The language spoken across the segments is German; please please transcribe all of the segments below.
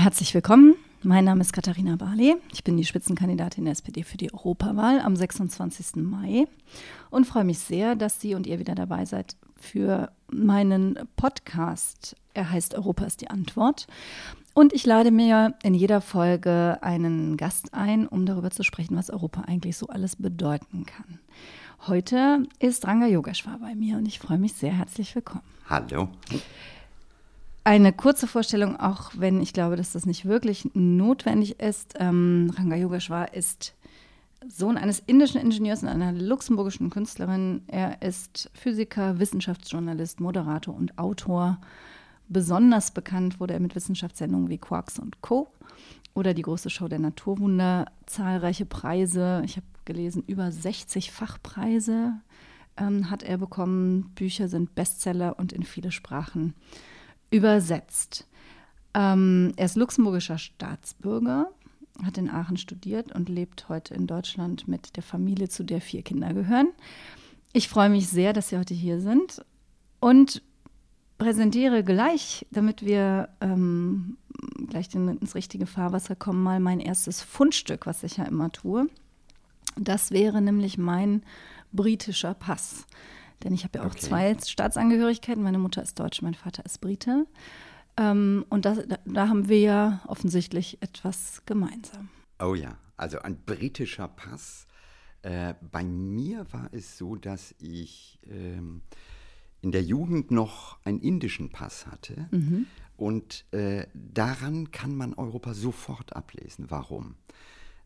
Herzlich willkommen. Mein Name ist Katharina Barley. Ich bin die Spitzenkandidatin der SPD für die Europawahl am 26. Mai und freue mich sehr, dass Sie und ihr wieder dabei seid für meinen Podcast. Er heißt Europa ist die Antwort. Und ich lade mir in jeder Folge einen Gast ein, um darüber zu sprechen, was Europa eigentlich so alles bedeuten kann. Heute ist Ranga Yogeshwar bei mir und ich freue mich sehr. Herzlich willkommen. Hallo. Eine kurze Vorstellung, auch wenn ich glaube, dass das nicht wirklich notwendig ist. Ähm, Ranga Yogeshwar ist Sohn eines indischen Ingenieurs und einer luxemburgischen Künstlerin. Er ist Physiker, Wissenschaftsjournalist, Moderator und Autor. Besonders bekannt wurde er mit Wissenschaftssendungen wie Quarks und Co. oder die große Show der Naturwunder. Zahlreiche Preise, ich habe gelesen, über 60 Fachpreise ähm, hat er bekommen. Bücher sind Bestseller und in viele Sprachen übersetzt. Ähm, er ist luxemburgischer Staatsbürger, hat in Aachen studiert und lebt heute in Deutschland mit der Familie, zu der vier Kinder gehören. Ich freue mich sehr, dass Sie heute hier sind und präsentiere gleich, damit wir ähm, gleich ins richtige Fahrwasser kommen, mal mein erstes Fundstück, was ich ja immer tue. Das wäre nämlich mein britischer Pass. Denn ich habe ja auch okay. zwei Staatsangehörigkeiten. Meine Mutter ist Deutsche, mein Vater ist Brite. Ähm, und das, da, da, haben wir ja offensichtlich etwas gemeinsam. Oh ja, also ein britischer Pass. Äh, bei mir war es so, dass ich ähm, in der Jugend noch einen indischen Pass hatte. Mhm. Und äh, daran kann man Europa sofort ablesen. Warum?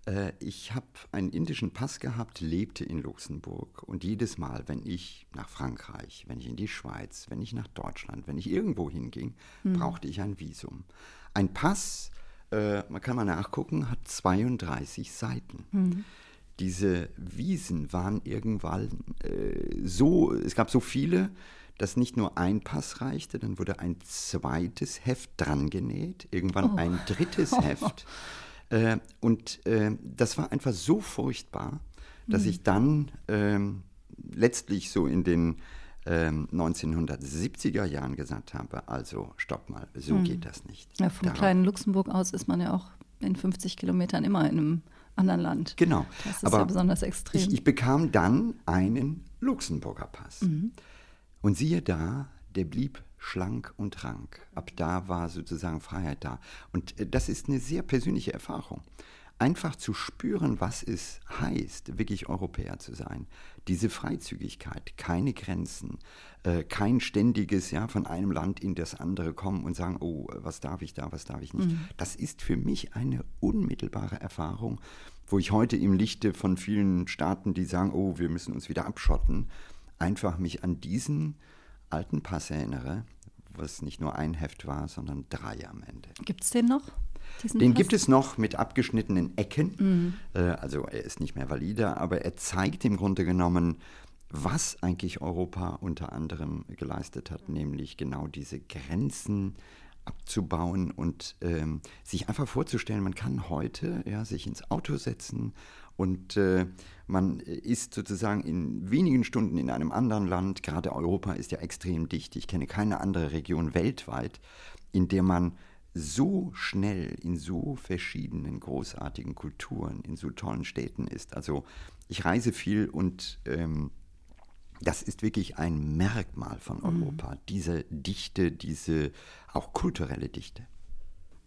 Äh, ich habe einen indischen Pass gehabt, lebte in Luxemburg und jedes Mal, wenn ich nach Frankreich, wenn ich in die Schweiz, wenn ich nach Deutschland, wenn ich irgendwo hinging, mhm. brauchte ich ein Visum. Ein Pass, äh, man kann mal nachgucken, hat 32 Seiten. Mhm. Diese Wiesen waren irgendwann äh, so, es gab so viele, dass nicht nur ein Pass reichte, dann wurde ein zweites Heft dran genäht, irgendwann oh. ein drittes Heft. Äh, und äh, das war einfach so furchtbar, dass mhm. ich dann ähm, letztlich so in den ähm, 1970er Jahren gesagt habe, also stopp mal, so mhm. geht das nicht. Ja, vom Darauf. kleinen Luxemburg aus ist man ja auch in 50 Kilometern immer in einem anderen Land. Genau. Das ist Aber ja besonders extrem. Ich, ich, bekam dann einen Luxemburger Pass. Mhm. Und siehe da, der blieb schlank und rank. Ab da war sozusagen Freiheit da. Und äh, das ist eine sehr persönliche Erfahrung. Einfach zu spüren, was es heißt, wirklich Europäer zu sein. Diese Freizügigkeit, keine Grenzen, äh, kein ständiges, ja, von einem Land in das andere kommen und sagen, oh, was darf ich da, was darf ich nicht. Mhm. Das ist für mich eine unmittelbare Erfahrung, wo ich heute im Lichte von vielen Staaten, die sagen, oh, wir müssen uns wieder abschotten, einfach mich an diesen alten Pass erinnere, was nicht nur ein Heft war, sondern drei am Ende. Gibt es den noch? Den Pass? gibt es noch mit abgeschnittenen Ecken. Mhm. Äh, also er ist nicht mehr valide, aber er zeigt im Grunde genommen, was eigentlich Europa unter anderem geleistet hat, nämlich genau diese Grenzen abzubauen und ähm, sich einfach vorzustellen, man kann heute ja, sich ins Auto setzen und äh, man ist sozusagen in wenigen Stunden in einem anderen Land. Gerade Europa ist ja extrem dicht. Ich kenne keine andere Region weltweit, in der man so schnell in so verschiedenen großartigen Kulturen, in so tollen Städten ist. Also ich reise viel und ähm, das ist wirklich ein Merkmal von mhm. Europa, mhm. diese Dichte, diese auch kulturelle Dichte.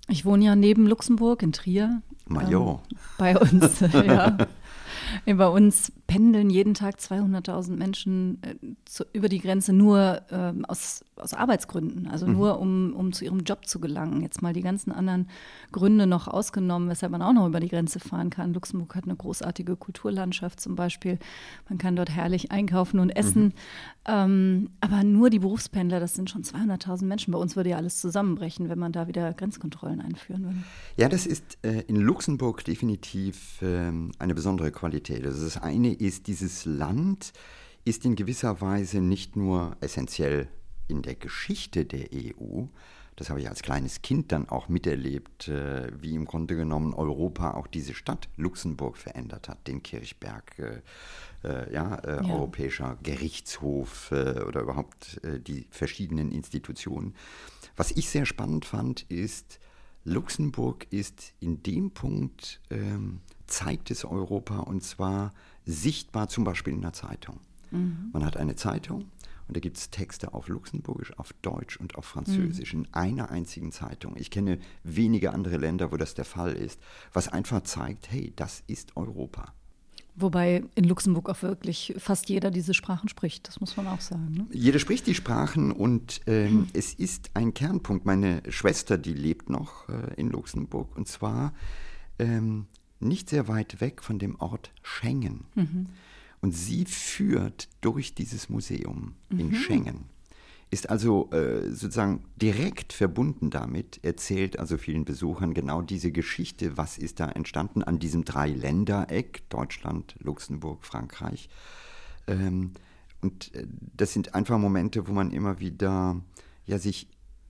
Ich wohne ja neben Luxemburg in Trier. Major. Ähm, bei uns, ja. Bei uns pendeln jeden Tag 200.000 Menschen äh, zu, über die Grenze nur äh, aus, aus Arbeitsgründen, also mhm. nur um, um zu ihrem Job zu gelangen. Jetzt mal die ganzen anderen Gründe noch ausgenommen, weshalb man auch noch über die Grenze fahren kann. Luxemburg hat eine großartige Kulturlandschaft zum Beispiel. Man kann dort herrlich einkaufen und essen. Mhm. Ähm, aber nur die Berufspendler, das sind schon 200.000 Menschen. Bei uns würde ja alles zusammenbrechen, wenn man da wieder Grenzkontrollen einführen würde. Ja, das ist äh, in Luxemburg definitiv äh, eine besondere Qualität. Also das eine ist, dieses Land ist in gewisser Weise nicht nur essentiell in der Geschichte der EU, das habe ich als kleines Kind dann auch miterlebt, äh, wie im Grunde genommen Europa auch diese Stadt Luxemburg verändert hat, den Kirchberg, äh, äh, ja, äh, ja, Europäischer Gerichtshof äh, oder überhaupt äh, die verschiedenen Institutionen. Was ich sehr spannend fand, ist, Luxemburg ist in dem Punkt, ähm, zeigt es Europa und zwar sichtbar zum Beispiel in der Zeitung. Mhm. Man hat eine Zeitung und da gibt es Texte auf Luxemburgisch, auf Deutsch und auf Französisch mhm. in einer einzigen Zeitung. Ich kenne wenige andere Länder, wo das der Fall ist, was einfach zeigt, hey, das ist Europa. Wobei in Luxemburg auch wirklich fast jeder diese Sprachen spricht, das muss man auch sagen. Ne? Jeder spricht die Sprachen und hm. es ist ein Kernpunkt. Meine Schwester, die lebt noch äh, in Luxemburg und zwar ähm, nicht sehr weit weg von dem Ort Schengen. Mhm. Und sie führt durch dieses Museum mhm. in Schengen ist also äh, sozusagen direkt verbunden damit, erzählt also vielen Besuchern genau diese Geschichte, was ist da entstanden an diesem Dreiländereck, Deutschland, Luxemburg, Frankreich. Ähm, und äh, das sind einfach Momente, wo man immer wieder ja, sich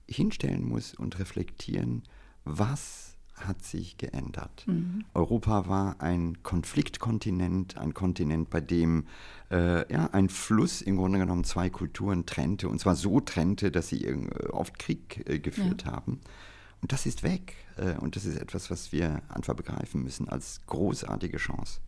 hinstellen muss und reflektieren, was hat sich geändert. Mhm. Europa war ein Konfliktkontinent, ein Kontinent, bei dem äh, ja, ein Fluss im Grunde genommen zwei Kulturen trennte, und zwar so trennte, dass sie äh, oft Krieg äh, geführt ja. haben. Und das ist weg. Äh, und das ist etwas, was wir einfach begreifen müssen als großartige Chance.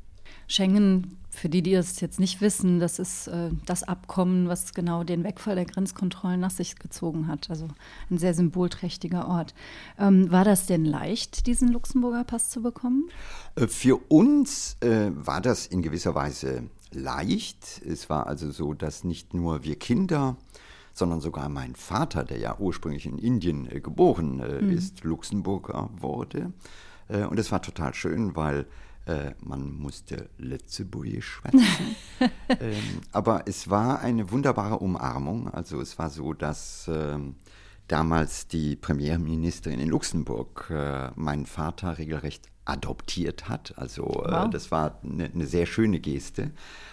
Schengen, für die, die das jetzt nicht wissen, das ist äh, das Abkommen, was genau den Wegfall der Grenzkontrollen nach sich gezogen hat. Also ein sehr symbolträchtiger Ort. Ähm, war das denn leicht, diesen Luxemburger Pass zu bekommen? Äh, für uns äh, war das in gewisser Weise leicht. Es war also so, dass nicht nur wir Kinder, sondern sogar mein Vater, der ja ursprünglich in Indien äh, geboren äh, mhm. ist, Luxemburger wurde. Äh, und es war total schön, weil äh, man musste Letzebuye schwätzen. ähm, aber es war eine wunderbare Umarmung. Also es war so, dass ähm, damals die Premierministerin in Luxemburg äh, meinen Vater regelrecht adoptiert hat. Also äh, wow. äh, das war eine, eine, sehr schöne Geste.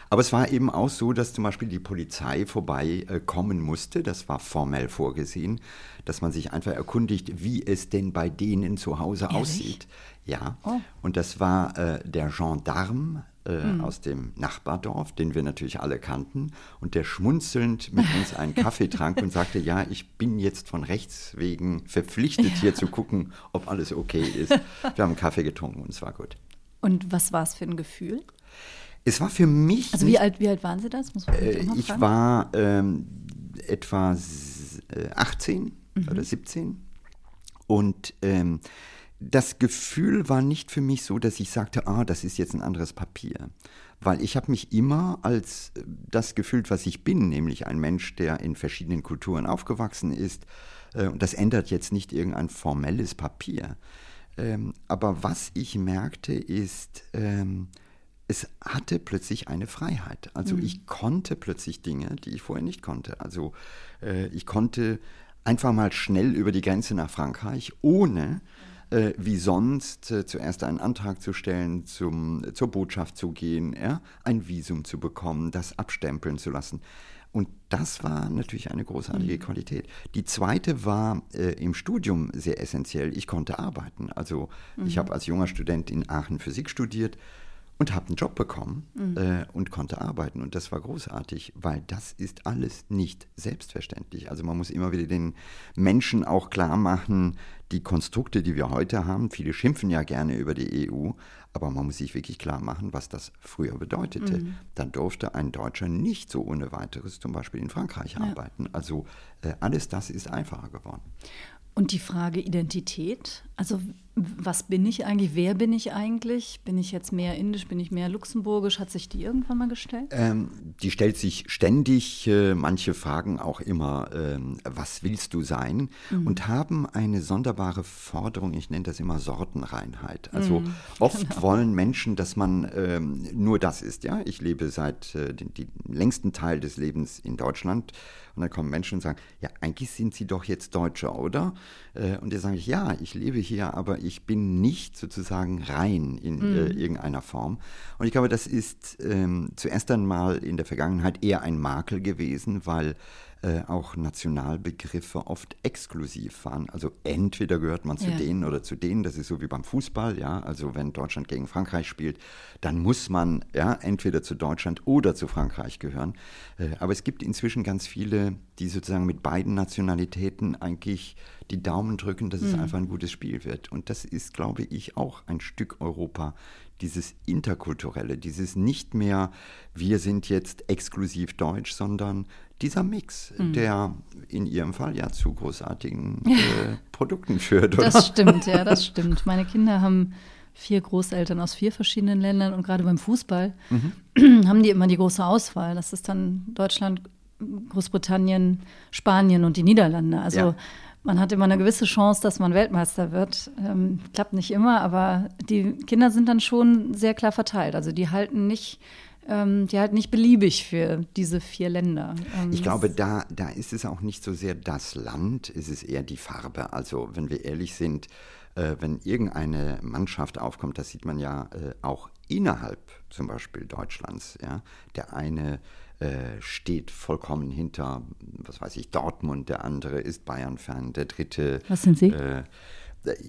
Aber es war eben auch so, dass zum Beispiel die Polizei vorbeikommen äh, musste. Das war formell vorgesehen, dass man sich einfach erkundigt, wie es denn bei denen zu Hause Ehrlich? aussieht. Ja, oh. und das war äh, der Gendarme äh, mhm. aus dem Nachbardorf, den wir natürlich alle kannten, und der schmunzelnd mit uns einen Kaffee trank und sagte, ja, ich bin jetzt von Rechts wegen verpflichtet, ja. hier zu gucken, ob alles okay ist. Wir haben Kaffee getrunken und es war gut. Und was war es für ein Gefühl? Es war für mich. Also wie alt, wie alt waren Sie das? Äh, ich war ähm, etwa 18 äh, mhm. oder 17 und ähm, das Gefühl war nicht für mich so, dass ich sagte, ah, das ist jetzt ein anderes Papier. Weil ich habe mich immer als äh, das gefühlt, was ich bin, nämlich ein Mensch, der in verschiedenen Kulturen aufgewachsen ist. Äh, und das ändert jetzt nicht irgendein formelles Papier. Ähm, aber was ich merkte, ist, ähm, es hatte plötzlich eine Freiheit. Also mhm. ich konnte plötzlich Dinge, die ich vorher nicht konnte. Also äh, ich konnte einfach mal schnell über die Grenze nach Frankreich, ohne äh, wie sonst äh, zuerst einen Antrag zu stellen, zum, zur Botschaft zu gehen, ja, ein Visum zu bekommen, das abstempeln zu lassen. Und das war natürlich eine großartige mhm. Qualität. Die zweite war äh, im Studium sehr essentiell. Ich konnte arbeiten. Also mhm. ich habe als junger Student in Aachen Physik studiert und habe einen Job bekommen mhm. äh, und konnte arbeiten. Und das war großartig, weil das ist alles nicht selbstverständlich. Also man muss immer wieder den Menschen auch klar machen, die Konstrukte, die wir heute haben, viele schimpfen ja gerne über die EU, aber man muss sich wirklich klar machen, was das früher bedeutete. Mhm. Dann durfte ein Deutscher nicht so ohne weiteres zum Beispiel in Frankreich ja. arbeiten. Also äh, alles das ist einfacher geworden. Und die Frage Identität, also was bin ich eigentlich, wer bin ich eigentlich? Bin ich jetzt mehr indisch, bin ich mehr luxemburgisch? Hat sich die irgendwann mal gestellt? Ähm, die stellt sich ständig, äh, manche fragen auch immer, äh, was willst du sein? Mhm. Und haben eine sonderbare Forderung, ich nenne das immer Sortenreinheit. Also mhm, oft genau. wollen Menschen, dass man ähm, nur das ist. Ja? Ich lebe seit äh, den, den längsten Teil des Lebens in Deutschland und dann kommen Menschen und sagen, ja, eigentlich sind Sie doch jetzt Deutscher, oder? Äh, und da sage ich, ja, ich lebe hier, aber ich bin nicht sozusagen rein in mhm. äh, irgendeiner Form. Und ich glaube, das ist ähm, zuerst einmal in der Vergangenheit eher ein Makel gewesen, weil äh, auch Nationalbegriffe oft exklusiv waren. Also entweder gehört man zu Ja. denen oder zu denen, das ist so wie beim Fußball, ja. Also wenn Deutschland gegen Frankreich spielt, dann muss man ja entweder zu Deutschland oder zu Frankreich gehören. Äh, aber es gibt inzwischen ganz viele, die sozusagen mit beiden Nationalitäten eigentlich die Daumen drücken, dass es einfach ein gutes Spiel wird. Und das ist, glaube ich, auch ein Stück Europa, dieses Interkulturelle, dieses nicht mehr, wir sind jetzt exklusiv deutsch, sondern dieser Mix, der in Ihrem Fall ja zu großartigen äh, Produkten führt, oder? Das stimmt, ja, das stimmt. Meine Kinder haben vier Großeltern aus vier verschiedenen Ländern und gerade beim Fußball haben die immer die große Auswahl. Das ist dann Deutschland, Großbritannien, Spanien und die Niederlande. Also Ja. Man hat immer eine gewisse Chance, dass man Weltmeister wird. Ähm, klappt nicht immer, aber die Kinder sind dann schon sehr klar verteilt. Also die halten nicht, ähm, die halten nicht beliebig für diese vier Länder. Ähm, Ich glaube, da, da ist es auch nicht so sehr das Land, es ist eher die Farbe. Also, wenn wir ehrlich sind, äh, wenn irgendeine Mannschaft aufkommt, das sieht man ja äh, auch innerhalb zum Beispiel Deutschlands. Ja? Der eine äh, steht vollkommen hinter, was weiß ich, Dortmund, der andere ist Bayern-Fan, der dritte. Was sind Sie? Äh,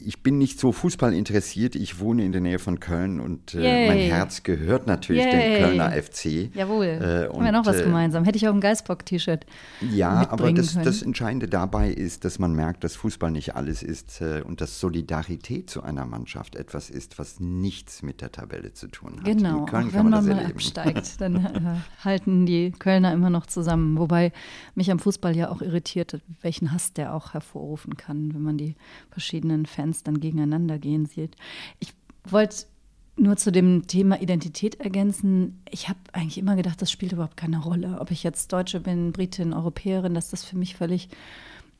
ich bin nicht so Fußball interessiert. Ich wohne in der Nähe von Köln und äh, mein Herz gehört natürlich dem Yay. Kölner FC. Jawohl. Äh, haben wir noch was äh, gemeinsam. Hätte ich auch ein Geistbock-T-Shirt. ja, aber das, das Entscheidende dabei ist, dass man merkt, dass Fußball nicht alles ist äh, und dass Solidarität zu einer Mannschaft etwas ist, was nichts mit der Tabelle zu tun hat. Genau, In Köln auch wenn man man mal absteigt, dann äh, halten die Kölner immer noch zusammen. Wobei mich am Fußball ja auch irritiert, welchen Hass der auch hervorrufen kann, wenn man die verschiedenen Fans dann gegeneinander gehen sieht. Ich wollte nur zu dem Thema Identität ergänzen. Ich habe eigentlich immer gedacht, das spielt überhaupt keine Rolle. Ob ich jetzt Deutsche bin, Britin, Europäerin, dass das für mich völlig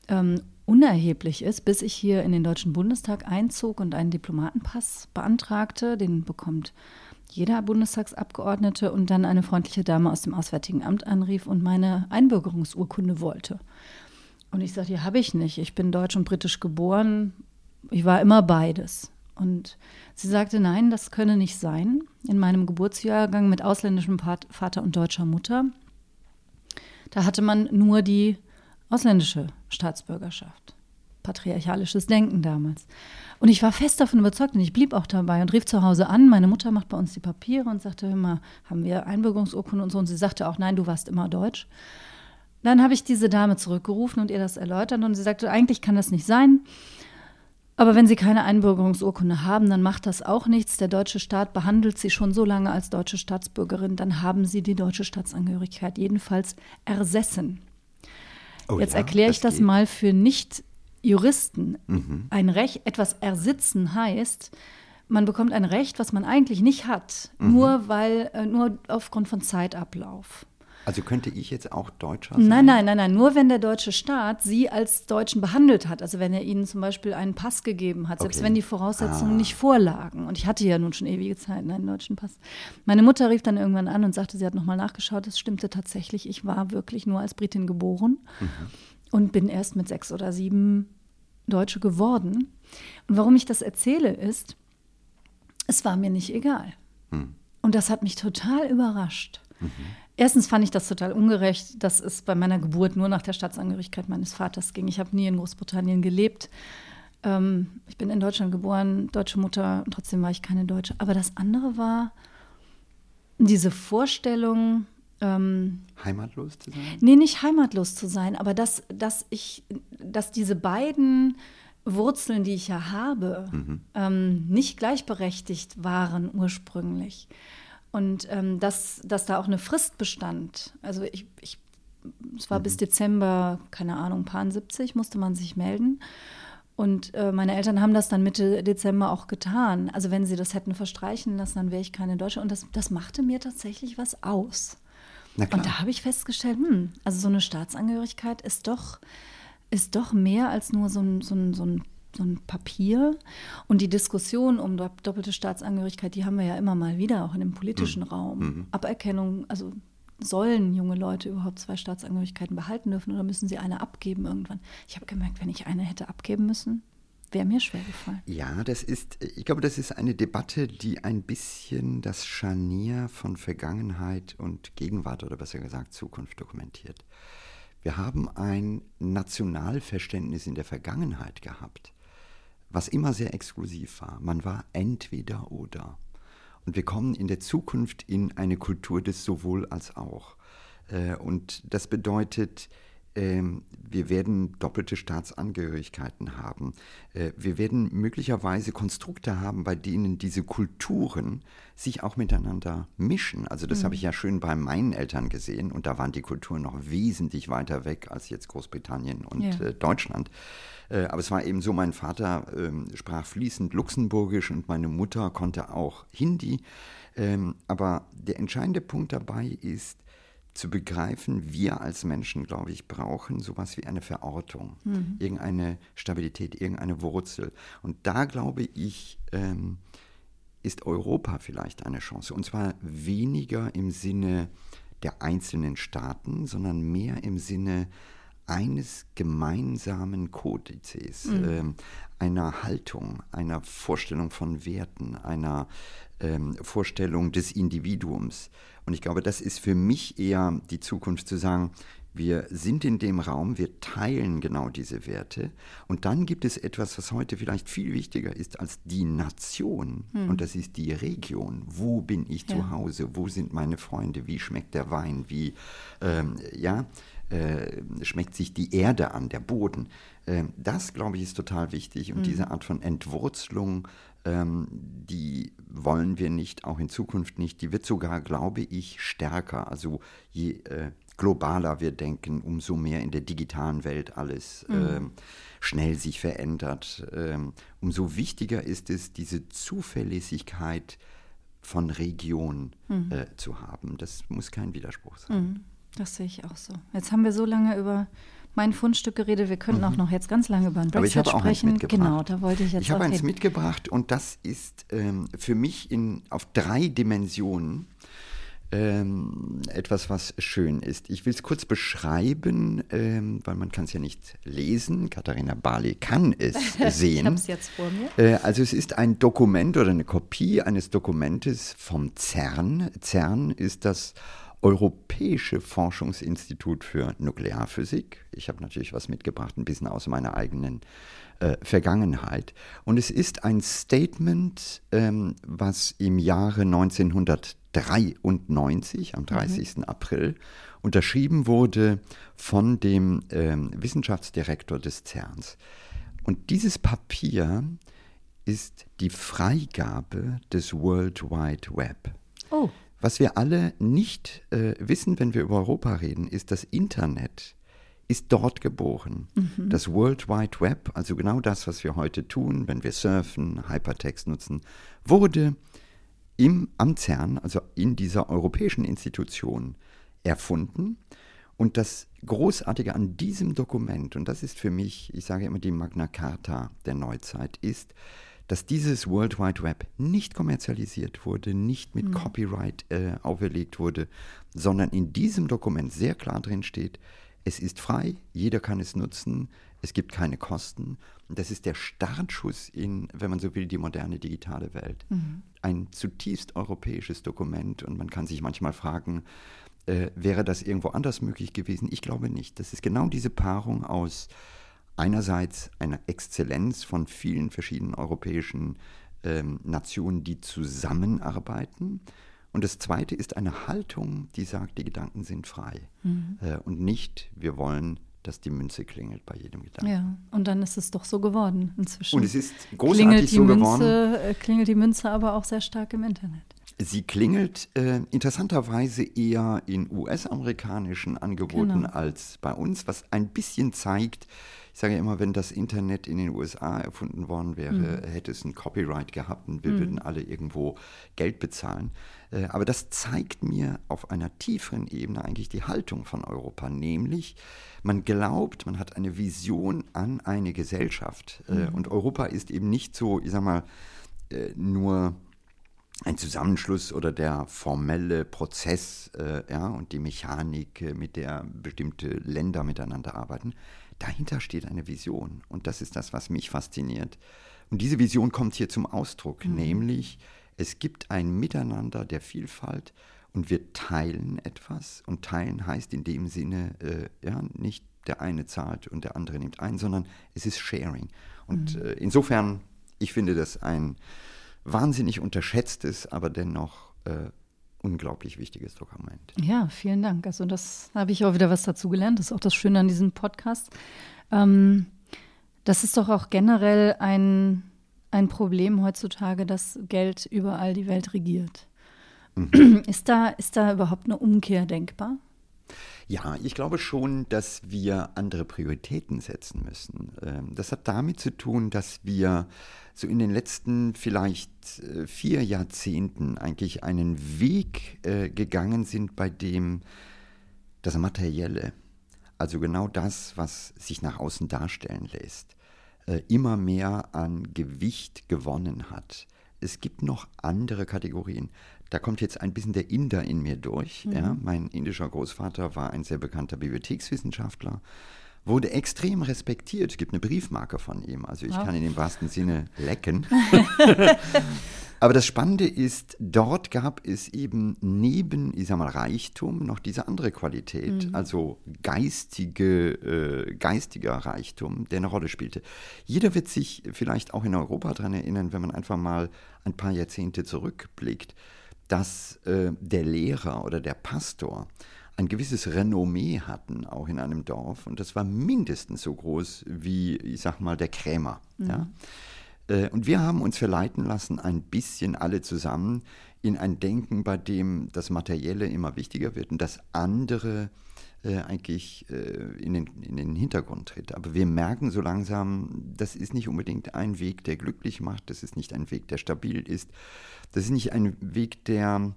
ähm, unerheblich ist, bis ich hier in den Deutschen Bundestag einzog und einen Diplomatenpass beantragte. Den bekommt jeder Bundestagsabgeordnete und dann eine freundliche Dame aus dem Auswärtigen Amt anrief und meine Einbürgerungsurkunde wollte. Und ich sagte, die habe ich nicht. Ich bin deutsch und britisch geboren. Ich war immer beides. Und sie sagte, nein, das könne nicht sein. In meinem Geburtsjahrgang mit ausländischem Vater und deutscher Mutter, da hatte man nur die ausländische Staatsbürgerschaft. Patriarchalisches Denken damals. Und ich war fest davon überzeugt und ich blieb auch dabei und rief zu Hause an. Meine Mutter macht bei uns die Papiere und sagte, mal, haben wir Einbürgerungsurkunde und so. Und sie sagte auch, nein, du warst immer deutsch. Dann habe ich diese Dame zurückgerufen und ihr das erläutert und sie sagte, eigentlich kann das nicht sein. Aber wenn Sie keine Einbürgerungsurkunde haben, dann macht das auch nichts. Der deutsche Staat behandelt Sie schon so lange als deutsche Staatsbürgerin, dann haben Sie die deutsche Staatsangehörigkeit jedenfalls ersessen. Oh Jetzt ja, erkläre ich das. Mhm. mal für Nicht-Juristen. Ein Recht, etwas ersitzen heißt, man bekommt ein Recht, was man eigentlich nicht hat, Mhm. nur weil, äh, nur aufgrund von Zeitablauf. Also könnte ich jetzt auch Deutscher sein? Nein, nein, nein, nein. Nur wenn der deutsche Staat sie als Deutschen behandelt hat. Also wenn er ihnen zum Beispiel einen Pass gegeben hat, selbst Okay. wenn die Voraussetzungen Ah. nicht vorlagen. Und ich hatte ja nun schon ewige Zeit einen deutschen Pass. Meine Mutter rief dann irgendwann an und sagte, sie hat nochmal nachgeschaut. Es stimmte tatsächlich. Ich war wirklich nur als Britin geboren und bin erst mit sechs oder sieben Deutsche geworden. Und warum ich das erzähle, ist, es war mir nicht egal. Und das hat mich total überrascht. Erstens fand ich das total ungerecht, dass es bei meiner Geburt nur nach der Staatsangehörigkeit meines Vaters ging. Ich habe nie in Großbritannien gelebt. Ähm, ich bin in Deutschland geboren, deutsche Mutter, und trotzdem war ich keine Deutsche. Aber das andere war diese Vorstellung, ähm, Heimatlos zu sein? Nee, nicht heimatlos zu sein, aber dass, dass ich, dass diese beiden Wurzeln, die ich ja habe, ähm, nicht gleichberechtigt waren ursprünglich. Und ähm, dass, dass da auch eine Frist bestand. Also ich, ich es war bis Dezember, keine Ahnung, paar 70 musste man sich melden. Und äh, meine Eltern haben das dann Mitte Dezember auch getan. Also wenn sie das hätten verstreichen lassen, dann wäre ich keine Deutsche. Und das, das machte mir tatsächlich was aus. Und da habe ich festgestellt, hm, also so eine Staatsangehörigkeit ist doch, ist doch mehr als nur so ein, so, ein, so, ein, so ein Papier. Und die Diskussion um dopp- doppelte Staatsangehörigkeit, die haben wir ja immer mal wieder, auch in dem politischen Raum. Aberkennung, also sollen junge Leute überhaupt zwei Staatsangehörigkeiten behalten dürfen oder müssen sie eine abgeben irgendwann? Ich habe gemerkt, wenn ich eine hätte abgeben müssen, wäre mir schwer gefallen. Ja, das ist, ich glaube, das ist eine Debatte, die ein bisschen das Scharnier von Vergangenheit und Gegenwart oder besser gesagt Zukunft dokumentiert. Wir haben ein Nationalverständnis in der Vergangenheit gehabt, was immer sehr exklusiv war. Man war entweder oder. Und wir kommen in der Zukunft in eine Kultur des sowohl als auch. Äh, und das bedeutet, wir werden doppelte Staatsangehörigkeiten haben. Äh, wir werden möglicherweise Konstrukte haben, bei denen diese Kulturen sich auch miteinander mischen. Also das mhm. habe ich ja schön bei meinen Eltern gesehen und da waren die Kulturen noch wesentlich weiter weg als jetzt Großbritannien und ja. Äh, Deutschland. Aber es war eben so, mein Vater ähm, sprach fließend Luxemburgisch und meine Mutter konnte auch Hindi. Ähm, aber der entscheidende Punkt dabei ist, zu begreifen, wir als Menschen, glaube ich, brauchen sowas wie eine Verortung, mhm. irgendeine Stabilität, irgendeine Wurzel. Und da glaube ich, ähm, ist Europa vielleicht eine Chance. Und zwar weniger im Sinne der einzelnen Staaten, sondern mehr im Sinne eines gemeinsamen Kodizes, mhm. ähm, einer Haltung, einer Vorstellung von Werten, einer ähm, Vorstellung des Individuums. Und ich glaube, das ist für mich eher die Zukunft zu sagen, wir sind in dem Raum, wir teilen genau diese Werte. Und dann gibt es etwas, was heute vielleicht viel wichtiger ist als die Nation. Hm. Und das ist die Region. Wo bin ich ja. zu Hause? Wo sind meine Freunde? Wie schmeckt der Wein? Wie, ähm, ja, äh, schmeckt sich die Erde an, der Boden? Äh, das, glaube ich, ist total wichtig. Und hm. diese Art von Entwurzelung ähm, die wollen wir nicht, auch in Zukunft nicht. Die wird sogar, glaube ich, stärker. Also je äh, globaler wir denken, umso mehr in der digitalen Welt alles mhm. ähm, schnell sich verändert. Ähm, umso wichtiger ist es, diese Zuverlässigkeit von Region mhm. äh, zu haben. Das muss kein Widerspruch sein. Mhm. Das sehe ich auch so. Jetzt haben wir so lange über mein Fundstück geredet. Wir könnten mhm. auch noch jetzt ganz lange über ein Brexit Aber ich habe auch sprechen. Eins mitgebracht. Genau, da wollte ich jetzt Ich habe eins mitgebracht und das ist ähm, für mich in, auf drei Dimensionen ähm, etwas, was schön ist. Ich will es kurz beschreiben, ähm, weil man kann es ja nicht lesen. Katharina Barley kann es sehen. ich habe es jetzt vor mir. Äh, also es ist ein Dokument oder eine Kopie eines Dokumentes vom CERN. CERN ist das Europäische Forschungsinstitut für Nuklearphysik. Ich habe natürlich was mitgebracht, ein bisschen aus meiner eigenen äh, Vergangenheit. Und es ist ein Statement, ähm, was im Jahre 1993, am 30. Mhm. April, unterschrieben wurde von dem ähm, Wissenschaftsdirektor des CERNs. Und dieses Papier ist die Freigabe des World Wide Web. Oh. Was wir alle nicht äh, wissen, wenn wir über Europa reden, ist, das Internet ist dort geboren. Mhm. Das World Wide Web, also genau das, was wir heute tun, wenn wir surfen, Hypertext nutzen, wurde im Amtsherrn, also in dieser europäischen Institution, erfunden. Und das Großartige an diesem Dokument, und das ist für mich, ich sage immer die Magna Carta der Neuzeit, ist, dass dieses World Wide Web nicht kommerzialisiert wurde, nicht mit mhm. Copyright äh, auferlegt wurde, sondern in diesem Dokument sehr klar drin steht, es ist frei, jeder kann es nutzen, es gibt keine Kosten. Und das ist der Startschuss in, wenn man so will, die moderne digitale Welt. Mhm. Ein zutiefst europäisches Dokument und man kann sich manchmal fragen, äh, wäre das irgendwo anders möglich gewesen? Ich glaube nicht. Das ist genau diese Paarung aus einerseits eine Exzellenz von vielen verschiedenen europäischen ähm, Nationen, die zusammenarbeiten. Und das Zweite ist eine Haltung, die sagt, die Gedanken sind frei. Mhm. Äh, und nicht, wir wollen, dass die Münze klingelt bei jedem Gedanken. Ja, und dann ist es doch so geworden inzwischen. Und es ist großartig klingelt die so Münze, geworden. Äh, klingelt die Münze aber auch sehr stark im Internet. Sie klingelt äh, interessanterweise eher in US-amerikanischen Angeboten genau. als bei uns, was ein bisschen zeigt, ich sage immer, wenn das Internet in den USA erfunden worden wäre, mhm. hätte es ein Copyright gehabt und wir mhm. würden alle irgendwo Geld bezahlen. Äh, aber das zeigt mir auf einer tieferen Ebene eigentlich die Haltung von Europa, nämlich man glaubt, man hat eine Vision an eine Gesellschaft. Äh, mhm. Und Europa ist eben nicht so, ich sag mal, äh, nur ein Zusammenschluss oder der formelle Prozess äh, ja, und die Mechanik, mit der bestimmte Länder miteinander arbeiten. Dahinter steht eine Vision und das ist das, was mich fasziniert. Und diese Vision kommt hier zum Ausdruck, mhm. nämlich es gibt ein Miteinander der Vielfalt und wir teilen etwas. Und teilen heißt in dem Sinne, äh, ja, nicht der eine zahlt und der andere nimmt ein, sondern es ist Sharing. Und mhm. äh, insofern, ich finde das ein wahnsinnig unterschätztes, aber dennoch äh, unglaublich wichtiges Dokument. Ja, vielen Dank. Also das habe ich auch wieder was dazugelernt. Das ist auch das Schöne an diesem Podcast. Ähm, das ist doch auch generell ein, ein Problem heutzutage, dass Geld überall die Welt regiert. Mhm. Ist, da, ist da überhaupt eine Umkehr denkbar? Ja, ich glaube schon, dass wir andere Prioritäten setzen müssen. Ähm, das hat damit zu tun, dass wir so in den letzten vielleicht äh, vier Jahrzehnten eigentlich einen Weg äh, gegangen sind, bei dem das Materielle, also genau das, was sich nach außen darstellen lässt, äh, immer mehr an Gewicht gewonnen hat. Es gibt noch andere Kategorien da kommt jetzt ein bisschen der Inder in mir durch. Mhm. Ja. Mein indischer Großvater war ein sehr bekannter Bibliothekswissenschaftler, wurde extrem respektiert. Es gibt eine Briefmarke von ihm, also ich wow. kann ihn im wahrsten Sinne lecken. Aber das Spannende ist, dort gab es eben neben, ich sag mal, Reichtum noch diese andere Qualität, mhm. also geistige, äh, geistiger Reichtum, der eine Rolle spielte. Jeder wird sich vielleicht auch in Europa daran erinnern, wenn man einfach mal ein paar Jahrzehnte zurückblickt dass äh, der Lehrer oder der Pastor ein gewisses Renommee hatten, auch in einem Dorf. Und das war mindestens so groß wie, ich sag mal, der Krämer. Mhm. Ja? Äh, und wir haben uns verleiten lassen, ein bisschen alle zusammen in ein Denken, bei dem das Materielle immer wichtiger wird und das andere eigentlich äh, in, den, in den Hintergrund tritt. Aber wir merken so langsam, das ist nicht unbedingt ein Weg, der glücklich macht, das ist nicht ein Weg, der stabil ist, das ist nicht ein Weg, der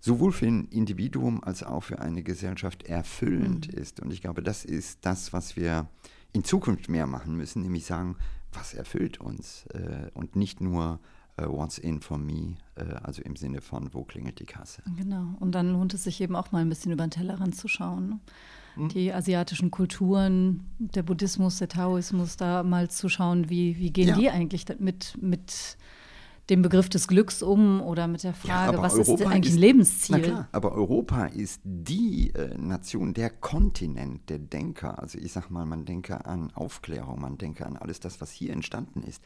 sowohl für ein Individuum als auch für eine Gesellschaft erfüllend mhm. ist. Und ich glaube, das ist das, was wir in Zukunft mehr machen müssen, nämlich sagen, was erfüllt uns äh, und nicht nur what's in for me, uh, also im Sinne von, wo klingelt die Kasse. Genau, und dann lohnt es sich eben auch mal ein bisschen über den Tellerrand zu schauen. Ne? Mhm. Die asiatischen Kulturen, der Buddhismus, der Taoismus, da mal zu schauen, wie, wie gehen ja. die eigentlich mit, mit dem Begriff des Glücks um oder mit der Frage, ja, was Europa ist eigentlich ist, ein Lebensziel? Na klar, aber Europa ist die äh, Nation, der Kontinent der Denker. Also ich sag mal, man denke an Aufklärung, man denke an alles das, was hier entstanden ist.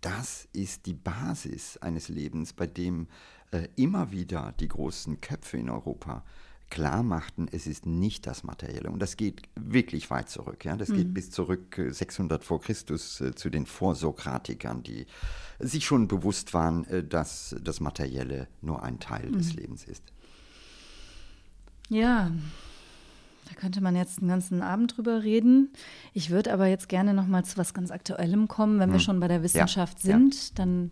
Das ist die Basis eines Lebens, bei dem äh, immer wieder die großen Köpfe in Europa klar machten, es ist nicht das Materielle. Und das geht wirklich weit zurück. Ja? Das mhm. geht bis zurück 600 äh, vor Christus äh, zu den Vorsokratikern, die sich schon bewusst waren, äh, dass das Materielle nur ein Teil mhm. des Lebens ist. Ja, da könnte man jetzt einen ganzen Abend drüber reden. Ich würde aber jetzt gerne noch mal zu was ganz Aktuellem kommen. Wenn mhm. wir schon bei der Wissenschaft ja. sind, ja. dann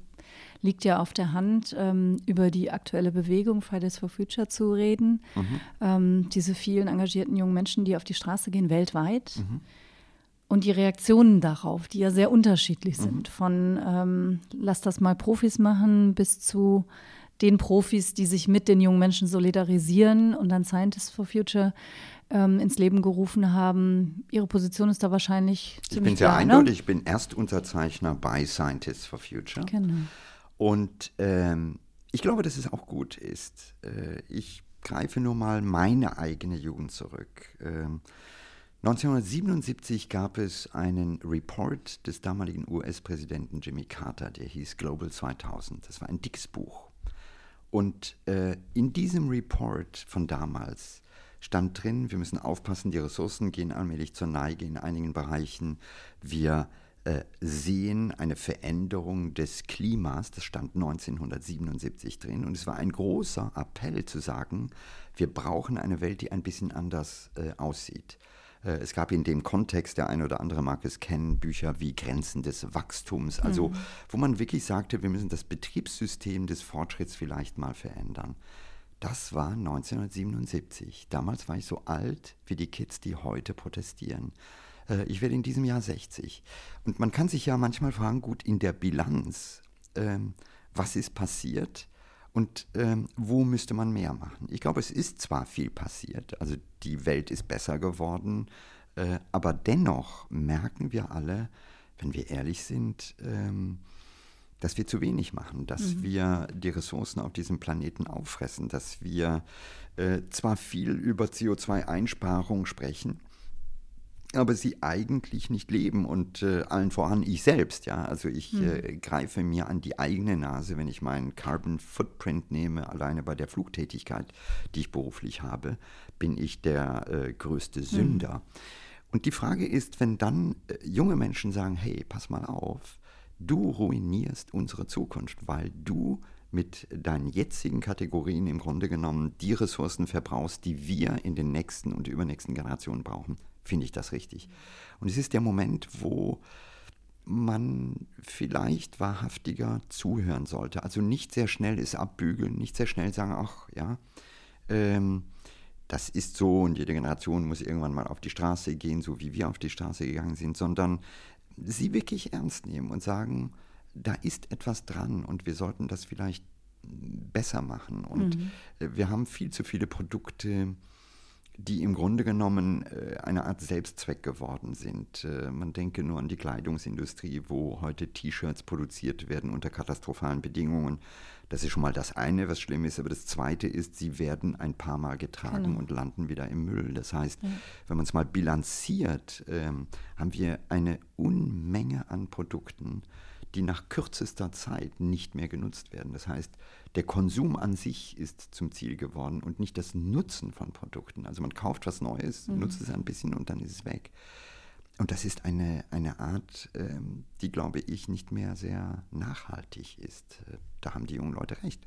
liegt ja auf der Hand, ähm, über die aktuelle Bewegung Fridays for Future zu reden. Mhm. Ähm, diese vielen engagierten jungen Menschen, die auf die Straße gehen, weltweit. Mhm. Und die Reaktionen darauf, die ja sehr unterschiedlich sind. Mhm. Von ähm, lass das mal Profis machen bis zu den Profis, die sich mit den jungen Menschen solidarisieren und dann Scientists for Future ähm, ins Leben gerufen haben. Ihre Position ist da wahrscheinlich ziemlich Ich bin sehr klar, ne? eindeutig. Ne? Ich bin Erstunterzeichner bei Scientists for Future. Genau. Und ähm, ich glaube, dass es auch gut ist. Äh, ich greife nur mal meine eigene Jugend zurück. Ähm, 1977 gab es einen Report des damaligen US-Präsidenten Jimmy Carter, der hieß Global 2000. Das war ein dickes Buch. Und äh, in diesem Report von damals stand drin, wir müssen aufpassen, die Ressourcen gehen allmählich zur Neige in einigen Bereichen. Wir äh, sehen eine Veränderung des Klimas, das stand 1977 drin, und es war ein großer Appell zu sagen, wir brauchen eine Welt, die ein bisschen anders äh, aussieht. Äh, es gab in dem Kontext, der eine oder andere mag es kennen, Bücher wie Grenzen des Wachstums, also mhm. wo man wirklich sagte, wir müssen das Betriebssystem des Fortschritts vielleicht mal verändern. Das war 1977. Damals war ich so alt wie die Kids, die heute protestieren. Äh, ich werde in diesem Jahr 60. Und man kann sich ja manchmal fragen, gut, in der Bilanz, ähm, was ist passiert und ähm, wo müsste man mehr machen? Ich glaube, es ist zwar viel passiert, also die Welt ist besser geworden, äh, aber dennoch merken wir alle, wenn wir ehrlich sind, ähm, dass wir zu wenig machen, dass mhm. wir die Ressourcen auf diesem Planeten auffressen, dass wir äh, zwar viel über CO2-Einsparung sprechen, aber sie eigentlich nicht leben und äh, allen voran ich selbst, ja. Also ich mhm. äh, greife mir an die eigene Nase, wenn ich meinen Carbon Footprint nehme, alleine bei der Flugtätigkeit, die ich beruflich habe, bin ich der äh, größte hm. Sünder. Mhm. Und die Frage ist, wenn dann äh, junge Menschen sagen, hey, pass mal auf, du ruinierst unsere Zukunft, weil du mit deinen jetzigen Kategorien im Grunde genommen die Ressourcen verbrauchst, die wir in den nächsten und übernächsten Generationen brauchen finde ich das richtig. Und es ist der Moment, wo man vielleicht wahrhaftiger zuhören sollte. Also nicht sehr schnell es abbügeln, nicht sehr schnell sagen, ach ja, ähm, das ist so und jede Generation muss irgendwann mal auf die Straße gehen, so wie wir auf die Straße gegangen sind, sondern sie wirklich ernst nehmen und sagen, da ist etwas dran und wir sollten das vielleicht besser machen. Und mhm. wir haben viel zu viele Produkte, die im Grunde genommen äh, eine Art Selbstzweck geworden sind. Äh, man denke nur an die Kleidungsindustrie, wo heute T-Shirts produziert werden unter katastrophalen Bedingungen. Das ist schon mal das eine, was schlimm ist. Aber das zweite ist, sie werden ein paar Mal getragen genau. und landen wieder im Müll. Das heißt, ja. wenn man es mal bilanziert, ähm, haben wir eine Unmenge an Produkten, die nach kürzester Zeit nicht mehr genutzt werden. Das heißt, der Konsum an sich ist zum Ziel geworden und nicht das Nutzen von Produkten. Also man kauft was Neues, mhm. nutzt es ein bisschen und dann ist es weg. Und das ist eine, eine Art, ähm, die, glaube ich, nicht mehr sehr nachhaltig ist. Da haben die jungen Leute recht.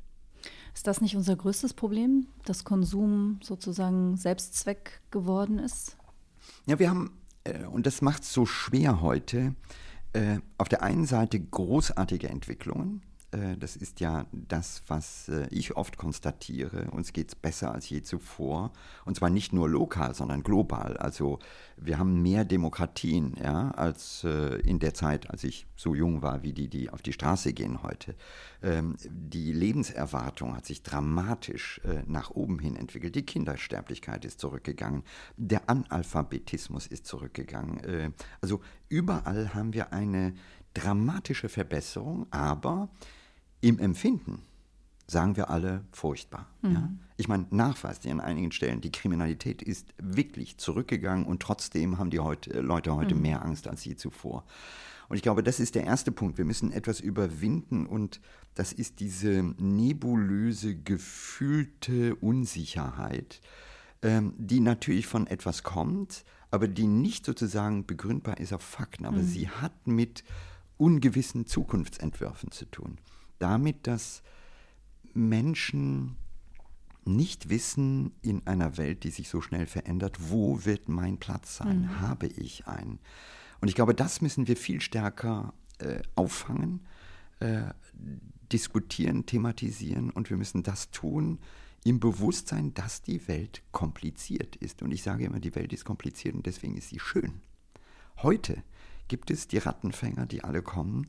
Ist das nicht unser größtes Problem, dass Konsum sozusagen Selbstzweck geworden ist? Ja, wir haben, äh, und das macht es so schwer heute, äh, auf der einen Seite großartige Entwicklungen, äh, das ist ja das, was äh, ich oft konstatiere. Uns geht es besser als je zuvor. Und zwar nicht nur lokal, sondern global. Also wir haben mehr Demokratien ja, als äh, in der Zeit, als ich so jung war wie die, die auf die Straße gehen heute. Ähm, die Lebenserwartung hat sich dramatisch nach oben hin entwickelt. Die Kindersterblichkeit ist zurückgegangen. Der Analphabetismus ist zurückgegangen. also überall haben wir eine dramatische Verbesserung, aber im Empfinden sagen wir alle furchtbar. Mhm. Ja? Ich meine, nachweislich an einigen Stellen, die Kriminalität ist wirklich zurückgegangen und trotzdem haben die heute, äh, Leute heute mhm. mehr Angst als je zuvor. Und ich glaube, das ist der erste Punkt. Wir müssen etwas überwinden und das ist diese nebulöse, gefühlte Unsicherheit, ähm, die natürlich von etwas kommt, aber die nicht sozusagen begründbar ist auf Fakten. Aber mhm. sie hat mit ungewissen Zukunftsentwürfen zu tun damit, dass Menschen nicht wissen in einer Welt, die sich so schnell verändert, wo wird mein Platz sein? Mhm. Habe ich einen? Und ich glaube, das müssen wir viel stärker äh, auffangen, äh, diskutieren, thematisieren und wir müssen das tun im Bewusstsein, dass die Welt kompliziert ist. Und ich sage immer, die Welt ist kompliziert und deswegen ist sie schön. Heute gibt es die Rattenfänger, die alle kommen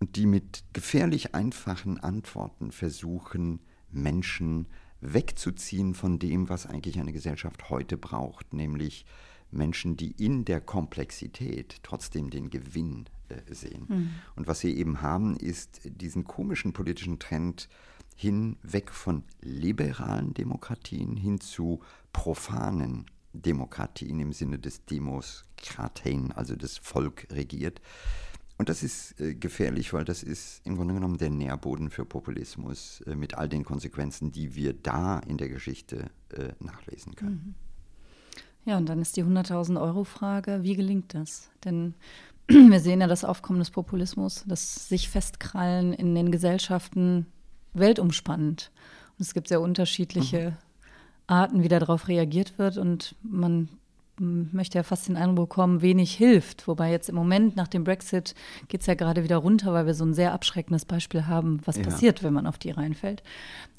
und die mit gefährlich einfachen Antworten versuchen, Menschen wegzuziehen von dem, was eigentlich eine Gesellschaft heute braucht, nämlich Menschen, die in der Komplexität trotzdem den Gewinn äh, sehen. Mhm. Und was sie eben haben, ist diesen komischen politischen Trend hin weg von liberalen Demokratien hin zu profanen Demokratien im Sinne des Demos Kratein, also das Volk regiert. Und das ist äh, gefährlich, weil das ist im Grunde genommen der Nährboden für Populismus äh, mit all den Konsequenzen, die wir da in der Geschichte äh, nachlesen können. Mhm. Ja, und dann ist die 100.000 Euro Frage, wie gelingt das? Denn wir sehen ja das Aufkommen des Populismus, das sich festkrallen in den Gesellschaften weltumspannend. Und es gibt sehr unterschiedliche mhm. Arten, wie darauf reagiert wird. Und man möchte ja fast den Eindruck bekommen, wenig hilft. Wobei jetzt im Moment nach dem Brexit geht es ja gerade wieder runter, weil wir so ein sehr abschreckendes Beispiel haben, was ja. passiert, wenn man auf die reinfällt.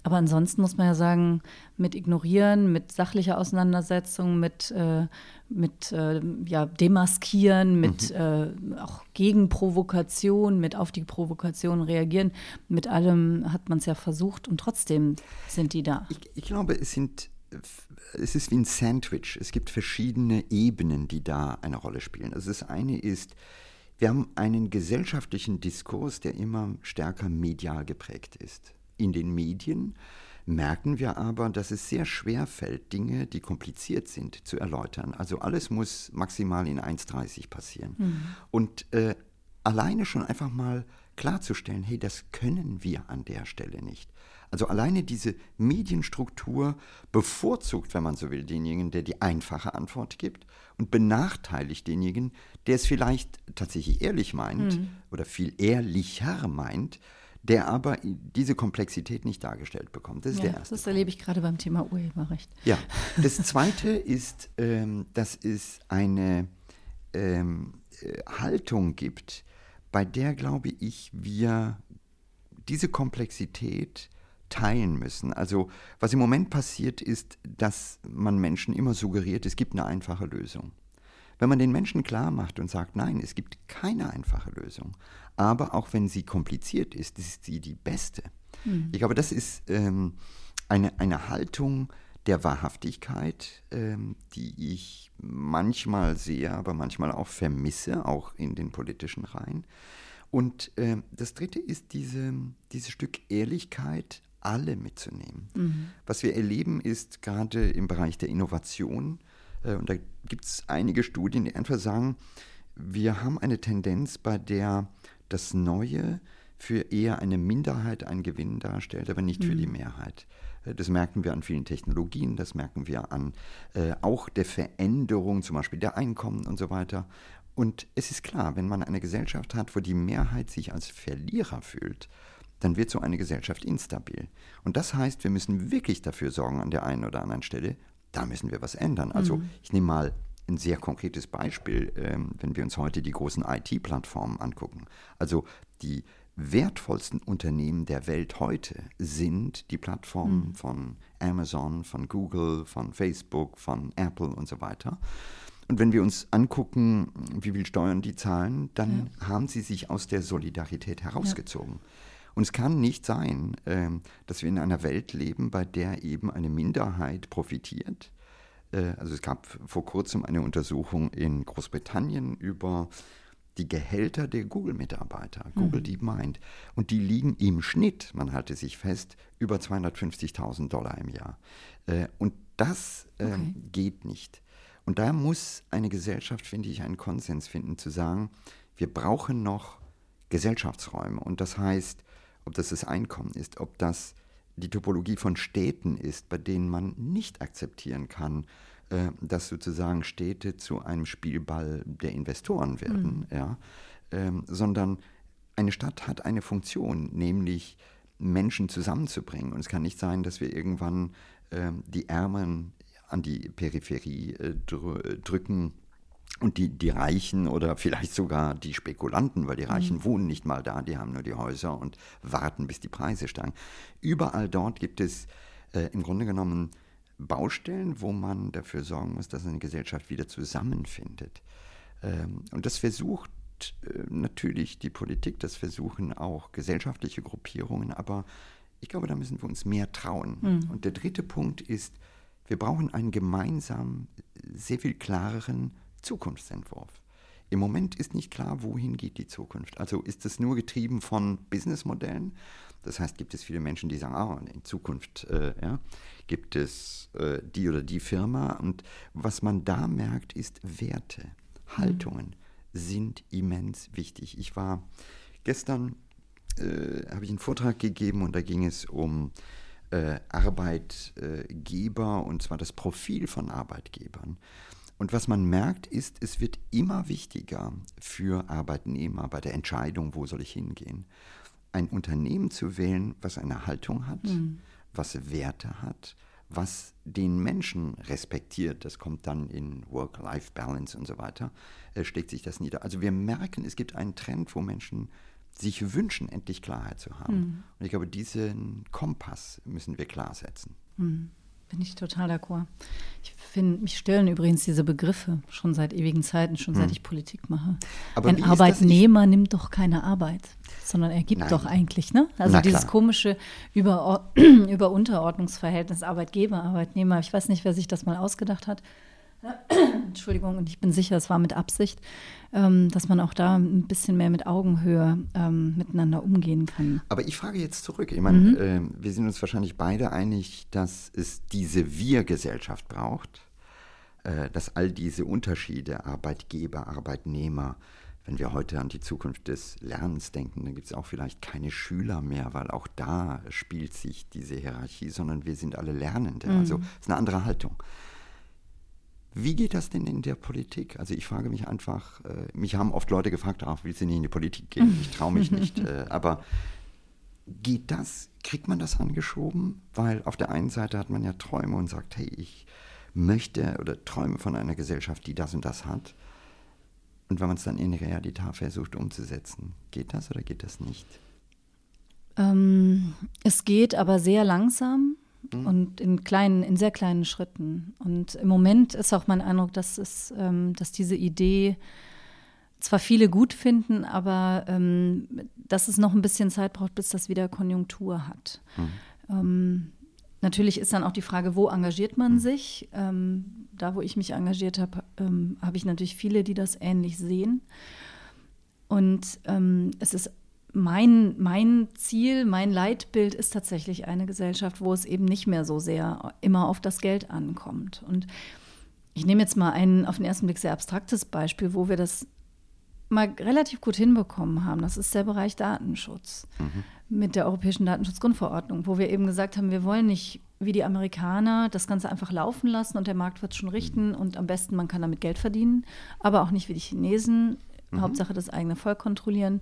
Aber ansonsten muss man ja sagen, mit Ignorieren, mit sachlicher Auseinandersetzung, mit, äh, mit äh, ja, Demaskieren, mit mhm. äh, auch Gegenprovokation, mit auf die Provokation reagieren, mit allem hat man es ja versucht und trotzdem sind die da. Ich, ich glaube, es sind es ist wie ein Sandwich. Es gibt verschiedene Ebenen, die da eine Rolle spielen. Also das eine ist, wir haben einen gesellschaftlichen Diskurs, der immer stärker medial geprägt ist. In den Medien merken wir aber, dass es sehr schwer fällt, Dinge, die kompliziert sind, zu erläutern. Also alles muss maximal in 1,30 passieren. Mhm. Und äh, alleine schon einfach mal klarzustellen, hey, das können wir an der Stelle nicht. Also alleine diese Medienstruktur bevorzugt, wenn man so will, denjenigen, der die einfache Antwort gibt und benachteiligt denjenigen, der es vielleicht tatsächlich ehrlich meint mhm. oder viel ehrlicher meint, der aber diese Komplexität nicht dargestellt bekommt. Das ist ja, der erste. Das erlebe ich gerade beim Thema Urheberrecht. Ja, das zweite ist, ähm, dass es eine ähm, äh, Haltung gibt, bei der, glaube ich, wir diese Komplexität teilen müssen. Also was im Moment passiert ist, dass man Menschen immer suggeriert, es gibt eine einfache Lösung. Wenn man den Menschen klar macht und sagt, nein, es gibt keine einfache Lösung, aber auch wenn sie kompliziert ist, ist sie die beste. Mhm. Ich glaube, das ist ähm, eine, eine Haltung der Wahrhaftigkeit, ähm, die ich manchmal sehe, aber manchmal auch vermisse, auch in den politischen Reihen. Und äh, das Dritte ist diese, dieses Stück Ehrlichkeit, alle mitzunehmen. Mhm. Was wir erleben, ist gerade im Bereich der Innovation, äh, und da gibt es einige Studien, die einfach sagen, wir haben eine Tendenz, bei der das Neue für eher eine Minderheit einen Gewinn darstellt, aber nicht mhm. für die mhm. Mehrheit. Äh, das merken wir an vielen Technologien, das merken wir an äh, auch der Veränderung, zum Beispiel der Einkommen und so weiter. Und es ist klar, wenn man eine Gesellschaft hat, wo die Mehrheit sich als Verlierer fühlt, dann wird so eine Gesellschaft instabil. Und das heißt, wir müssen wirklich dafür sorgen an der einen oder anderen Stelle, da müssen wir was ändern. Also mhm. ich nehme mal ein sehr konkretes Beispiel, ähm, wenn wir uns heute die großen IT-Plattformen angucken. Also die wertvollsten Unternehmen der Welt heute sind die Plattformen mhm. von Amazon, von Google, von Facebook, von Apple und so weiter. Und wenn wir uns angucken, wie viel Steuern die zahlen, dann ja. haben sie sich aus der Solidarität herausgezogen. Ja. Und es kann nicht sein, ähm, dass wir in einer Welt leben, bei der eben eine Minderheit profitiert. Äh, also es gab vor kurzem eine Untersuchung in Großbritannien über die Gehälter der Google-Mitarbeiter, Google mhm. DeepMind. Und die liegen im Schnitt, man halte sich fest, über 250.000 Dollar im Jahr. Äh, und das ähm, okay. geht nicht. Und da muss eine Gesellschaft, finde ich, einen Konsens finden, zu sagen, wir brauchen noch Gesellschaftsräume. Und das heißt, ob das das Einkommen ist, ob das die Topologie von Städten ist, bei denen man nicht akzeptieren kann, äh, dass sozusagen Städte zu einem Spielball der Investoren werden, mhm. ja, ähm, sondern eine Stadt hat eine Funktion, nämlich Menschen zusammenzubringen. Und es kann nicht sein, dass wir irgendwann äh, die Ärmeren an die Peripherie äh, drücken und die, die Reichen oder vielleicht sogar die Spekulanten, weil die Reichen mhm. wohnen nicht mal da, die haben nur die Häuser und warten, bis die Preise steigen. Überall dort gibt es äh, im Grunde genommen Baustellen, wo man dafür sorgen muss, dass eine Gesellschaft wieder zusammenfindet. Ähm, und das versucht äh, natürlich die Politik, das versuchen auch gesellschaftliche Gruppierungen, aber ich glaube, da müssen wir uns mehr trauen. Mhm. Und der dritte Punkt ist, wir brauchen einen gemeinsamen, sehr viel klareren Zukunftsentwurf. Im Moment ist nicht klar, wohin geht die Zukunft. Also ist es nur getrieben von Businessmodellen? Das heißt, gibt es viele Menschen, die sagen, oh, in Zukunft äh, ja, gibt es äh, die oder die Firma. Und was man da merkt, ist Werte, Haltungen mhm. sind immens wichtig. Ich war gestern, äh, habe ich einen Vortrag gegeben und da ging es um äh, Arbeitgeber und zwar das Profil von Arbeitgebern. Und was man merkt, ist, es wird immer wichtiger für Arbeitnehmer bei der Entscheidung, wo soll ich hingehen, ein Unternehmen zu wählen, was eine Haltung hat, mhm. was Werte hat, was den Menschen respektiert. Das kommt dann in Work-Life-Balance und so weiter, äh, schlägt sich das nieder. Also wir merken, es gibt einen Trend, wo Menschen sich wünschen, endlich Klarheit zu haben. Mhm. Und ich glaube, diesen Kompass müssen wir klar setzen. Mhm. Bin ich total d'accord. Ich finde, mich stören übrigens diese Begriffe schon seit ewigen Zeiten, schon hm. seit ich Politik mache. Aber Ein Arbeitnehmer nimmt doch keine Arbeit, sondern er gibt Nein. doch eigentlich, ne? Also Na dieses klar. komische Über, Über Unterordnungsverhältnis Arbeitgeber, Arbeitnehmer. Ich weiß nicht, wer sich das mal ausgedacht hat. Entschuldigung, und ich bin sicher, es war mit Absicht, ähm, dass man auch da ein bisschen mehr mit Augenhöhe ähm, miteinander umgehen kann. Aber ich frage jetzt zurück. Ich meine, mhm. äh, wir sind uns wahrscheinlich beide einig, dass es diese Wir-Gesellschaft braucht, äh, dass all diese Unterschiede, Arbeitgeber, Arbeitnehmer, wenn wir heute an die Zukunft des Lernens denken, dann gibt es auch vielleicht keine Schüler mehr, weil auch da spielt sich diese Hierarchie, sondern wir sind alle Lernende. Mhm. Also es ist eine andere Haltung. Wie geht das denn in der Politik? Also ich frage mich einfach, äh, mich haben oft Leute gefragt, ach, willst du nicht in die Politik gehen? Ich traue mich nicht. Äh, aber geht das, kriegt man das angeschoben? Weil auf der einen Seite hat man ja Träume und sagt, hey, ich möchte oder träume von einer Gesellschaft, die das und das hat. Und wenn man es dann in Realität versucht umzusetzen, geht das oder geht das nicht? Ähm, es geht aber sehr langsam mhm. und in kleinen, in sehr kleinen Schritten. Und im Moment ist auch mein Eindruck, dass es, ähm, dass diese Idee zwar viele gut finden, aber ähm, dass es noch ein bisschen Zeit braucht, bis das wieder Konjunktur hat. Mhm. Ähm, Natürlich ist dann auch die Frage, wo engagiert man hm. sich? Ähm, da, wo ich mich engagiert habe, ähm, habe ich natürlich viele, die das ähnlich sehen. Und ähm, es ist mein, mein Ziel, mein Leitbild ist tatsächlich eine Gesellschaft, wo es eben nicht mehr so sehr immer auf das Geld ankommt. Und ich nehme jetzt mal ein auf den ersten Blick sehr abstraktes Beispiel, wo wir das mal relativ gut hinbekommen haben. Das ist der Bereich Datenschutz. Mhm mit der Europäischen Datenschutzgrundverordnung, wo wir eben gesagt haben, wir wollen nicht wie die Amerikaner das Ganze einfach laufen lassen und der Markt wird es schon richten und am besten man kann damit Geld verdienen, aber auch nicht wie die Chinesen, mhm. Hauptsache das eigene Volk kontrollieren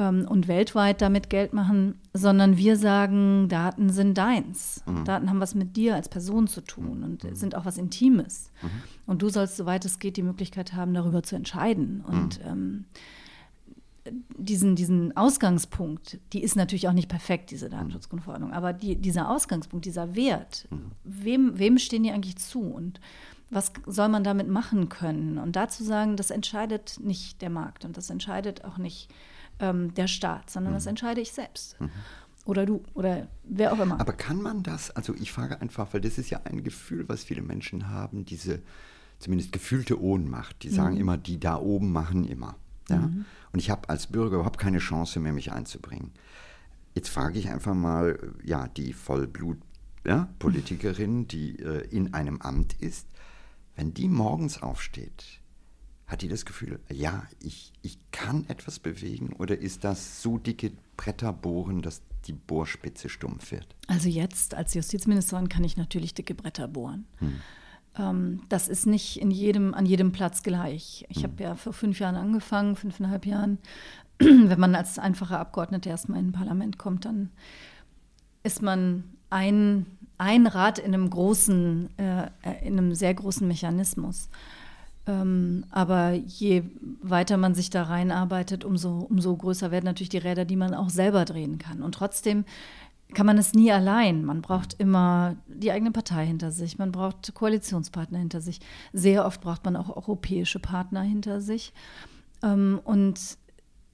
ähm, und weltweit damit Geld machen, sondern wir sagen, Daten sind deins. Mhm. Daten haben was mit dir als Person zu tun und mhm. sind auch was Intimes. Mhm. Und du sollst, soweit es geht, die Möglichkeit haben, darüber zu entscheiden. Und mhm. ähm, diesen, diesen Ausgangspunkt, die ist natürlich auch nicht perfekt, diese Datenschutzgrundverordnung, aber die, dieser Ausgangspunkt, dieser Wert, mhm. wem, wem stehen die eigentlich zu und was soll man damit machen können? Und dazu sagen, das entscheidet nicht der Markt und das entscheidet auch nicht ähm, der Staat, sondern mhm. das entscheide ich selbst. Mhm. Oder du oder wer auch immer. Aber kann man das, also ich frage einfach, weil das ist ja ein Gefühl, was viele Menschen haben, diese zumindest gefühlte Ohnmacht. Die sagen mhm. immer, die da oben machen immer. Ja? Mhm. Und ich habe als Bürger überhaupt keine Chance mehr, mich einzubringen. Jetzt frage ich einfach mal, ja, die Vollblut-Politikerin, ja, die äh, in einem Amt ist, wenn die morgens aufsteht, hat die das Gefühl, ja, ich, ich kann etwas bewegen oder ist das so dicke Bretter bohren, dass die Bohrspitze stumpf wird? Also jetzt als Justizministerin kann ich natürlich dicke Bretter bohren. Hm. Ähm, das ist nicht in jedem, an jedem Platz gleich. Ich habe mhm. ja vor fünf Jahren angefangen, fünfeinhalb Jahren. Wenn man als einfacher Abgeordneter erstmal in ein Parlament kommt, dann ist man ein, ein Rad in einem großen, äh, in einem sehr großen Mechanismus. Ähm, aber je weiter man sich da reinarbeitet, umso, umso größer werden natürlich die Räder, die man auch selber drehen kann. Und trotzdem kann man es nie allein. Man braucht immer die eigene Partei hinter sich, man braucht Koalitionspartner hinter sich. Sehr oft braucht man auch europäische Partner hinter sich. Ähm, und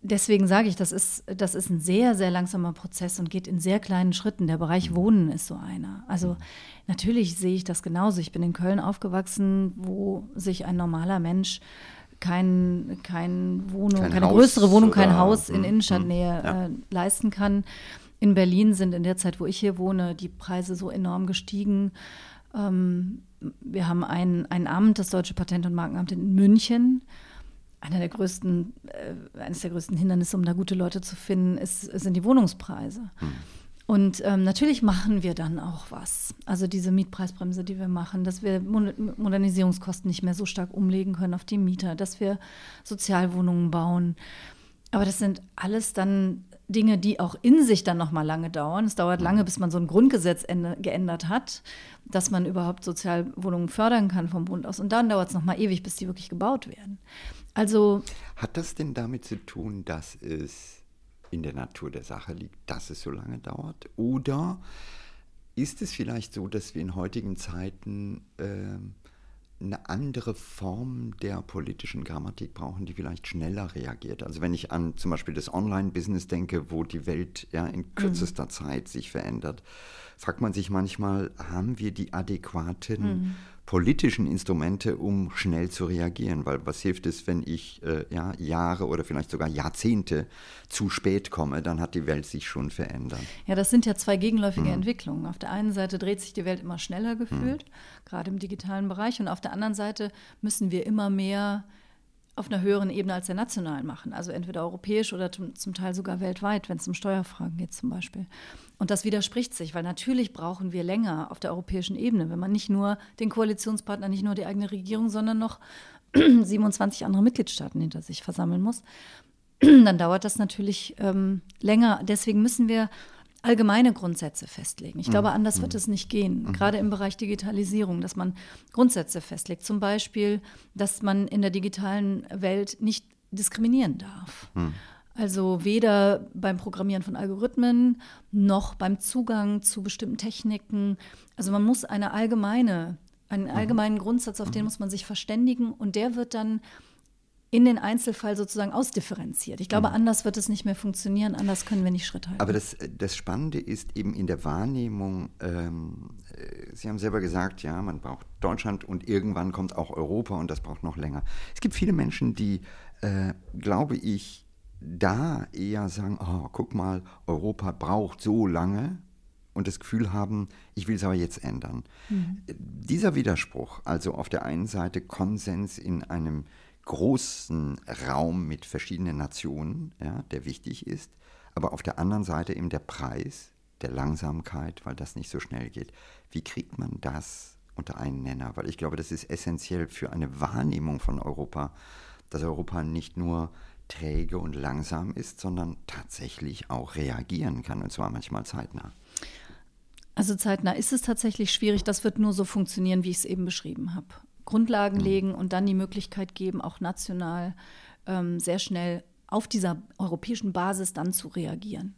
deswegen sage ich, das ist, das ist ein sehr, sehr langsamer Prozess und geht in sehr kleinen Schritten. Der Bereich Wohnen ist so einer. Also natürlich sehe ich das genauso. Ich bin in Köln aufgewachsen, wo sich ein normaler Mensch kein, kein Wohnung, kein keine Haus größere Wohnung, kein Haus in hm, Innenstadtnähe ja. äh, leisten kann. In Berlin sind in der Zeit, wo ich hier wohne, die Preise so enorm gestiegen. Ähm, wir haben ein, ein Amt, das Deutsche Patent- und Markenamt in München. Einer der größten, äh, eines der größten Hindernisse, um da gute Leute zu finden, ist, sind die Wohnungspreise. Hm. Und ähm, natürlich machen wir dann auch was. Also diese Mietpreisbremse, die wir machen, dass wir Modernisierungskosten nicht mehr so stark umlegen können auf die Mieter, dass wir Sozialwohnungen bauen. Aber das sind alles dann Dinge, die auch in sich dann noch mal lange dauern. Es dauert lange, bis man so ein Grundgesetz geändert hat, dass man überhaupt Sozialwohnungen fördern kann vom Bund aus. Und dann dauert es noch mal ewig, bis die wirklich gebaut werden. Also hat das denn damit zu tun, dass es in der Natur der Sache liegt, dass es so lange dauert? Oder ist es vielleicht so, dass wir in heutigen Zeiten äh, eine andere Form der politischen Grammatik brauchen, die vielleicht schneller reagiert. Also wenn ich an zum Beispiel das Online-Business denke, wo die Welt ja in kürzester mhm. Zeit sich verändert, fragt man sich manchmal, haben wir die adäquaten mhm. Politischen Instrumente, um schnell zu reagieren. Weil was hilft es, wenn ich äh, ja, Jahre oder vielleicht sogar Jahrzehnte zu spät komme, dann hat die Welt sich schon verändert. Ja, das sind ja zwei gegenläufige mhm. Entwicklungen. Auf der einen Seite dreht sich die Welt immer schneller gefühlt, mhm. gerade im digitalen Bereich, und auf der anderen Seite müssen wir immer mehr auf einer höheren Ebene als der nationalen machen. Also entweder europäisch oder zum Teil sogar weltweit, wenn es um Steuerfragen geht zum Beispiel. Und das widerspricht sich, weil natürlich brauchen wir länger auf der europäischen Ebene, wenn man nicht nur den Koalitionspartner, nicht nur die eigene Regierung, sondern noch 27 andere Mitgliedstaaten hinter sich versammeln muss, dann dauert das natürlich ähm, länger. Deswegen müssen wir allgemeine Grundsätze festlegen. Ich glaube, mhm. anders wird mhm. es nicht gehen, mhm. gerade im Bereich Digitalisierung, dass man Grundsätze festlegt. Zum Beispiel, dass man in der digitalen Welt nicht diskriminieren darf. Also weder beim Programmieren von Algorithmen noch beim Zugang zu bestimmten Techniken. Also man muss eine allgemeine, einen allgemeinen Grundsatz, auf den muss man sich verständigen und der wird dann in den Einzelfall sozusagen ausdifferenziert. Ich glaube, mhm. anders wird es nicht mehr funktionieren, anders können wir nicht Schritt halten. Aber das, das Spannende ist eben in der Wahrnehmung, ähm, äh, Sie haben selber gesagt, ja, man braucht Deutschland und irgendwann kommt auch Europa und das braucht noch länger. Es gibt viele Menschen, die, äh, glaube ich, da eher sagen, oh, guck mal, Europa braucht so lange und das Gefühl haben, ich will es aber jetzt ändern. Mhm. Dieser Widerspruch, also auf der einen Seite Konsens in einem großen Raum mit verschiedenen Nationen, ja, der wichtig ist, aber auf der anderen Seite eben der Preis der Langsamkeit, weil das nicht so schnell geht. Wie kriegt man das unter einen Nenner? Weil ich glaube, das ist essentiell für eine Wahrnehmung von Europa, dass Europa nicht nur träge und langsam ist, sondern tatsächlich auch reagieren kann, und zwar manchmal zeitnah. Also zeitnah ist es tatsächlich schwierig. Das wird nur so funktionieren, wie ich es eben beschrieben habe. Grundlagen mhm. legen und dann die Möglichkeit geben, auch national ähm, sehr schnell auf dieser europäischen Basis dann zu reagieren.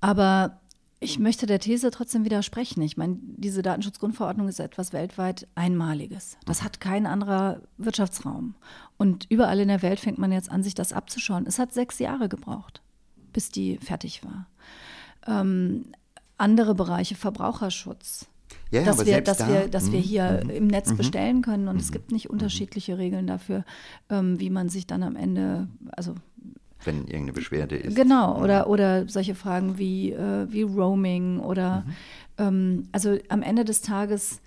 Aber ich möchte der These trotzdem widersprechen. Ich meine, diese Datenschutzgrundverordnung ist etwas weltweit Einmaliges. Das hat kein anderer Wirtschaftsraum. Und überall in der Welt fängt man jetzt an, sich das abzuschauen. Es hat sechs Jahre gebraucht, bis die fertig war. Ähm, andere Bereiche, Verbraucherschutz, ja, dass, wir, dass, da, wir, dass wir mhm, hier mhm, im Netz mhm. bestellen können. Und es gibt nicht unterschiedliche Regeln dafür, ähm, wie man sich dann am Ende, also wenn irgendeine Beschwerde ist. Genau, oder, oder solche Fragen wie, äh, wie Roaming oder mhm. ähm, also am Ende des Tages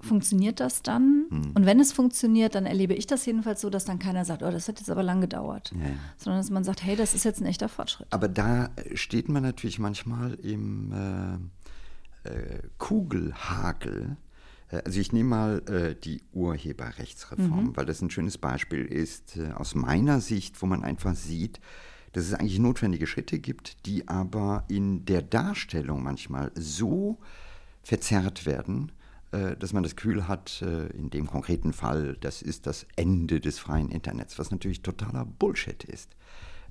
funktioniert das dann? Mhm. Und wenn es funktioniert, dann erlebe ich das jedenfalls so, dass dann keiner sagt, oh, das hat jetzt aber lang gedauert. Ja. Sondern dass man sagt, hey, das ist jetzt ein echter Fortschritt. Aber da steht man natürlich manchmal im äh, äh, Kugelhagel. Äh, also ich nehme mal äh, die Urheberrechtsreform, mhm. weil das ein schönes Beispiel ist äh, aus meiner Sicht, wo man einfach sieht, dass es eigentlich notwendige Schritte gibt, die aber in der Darstellung manchmal so verzerrt werden, äh, dass man das Gefühl hat, äh, in dem konkreten Fall, das ist das Ende des freien Internets, was natürlich totaler Bullshit ist.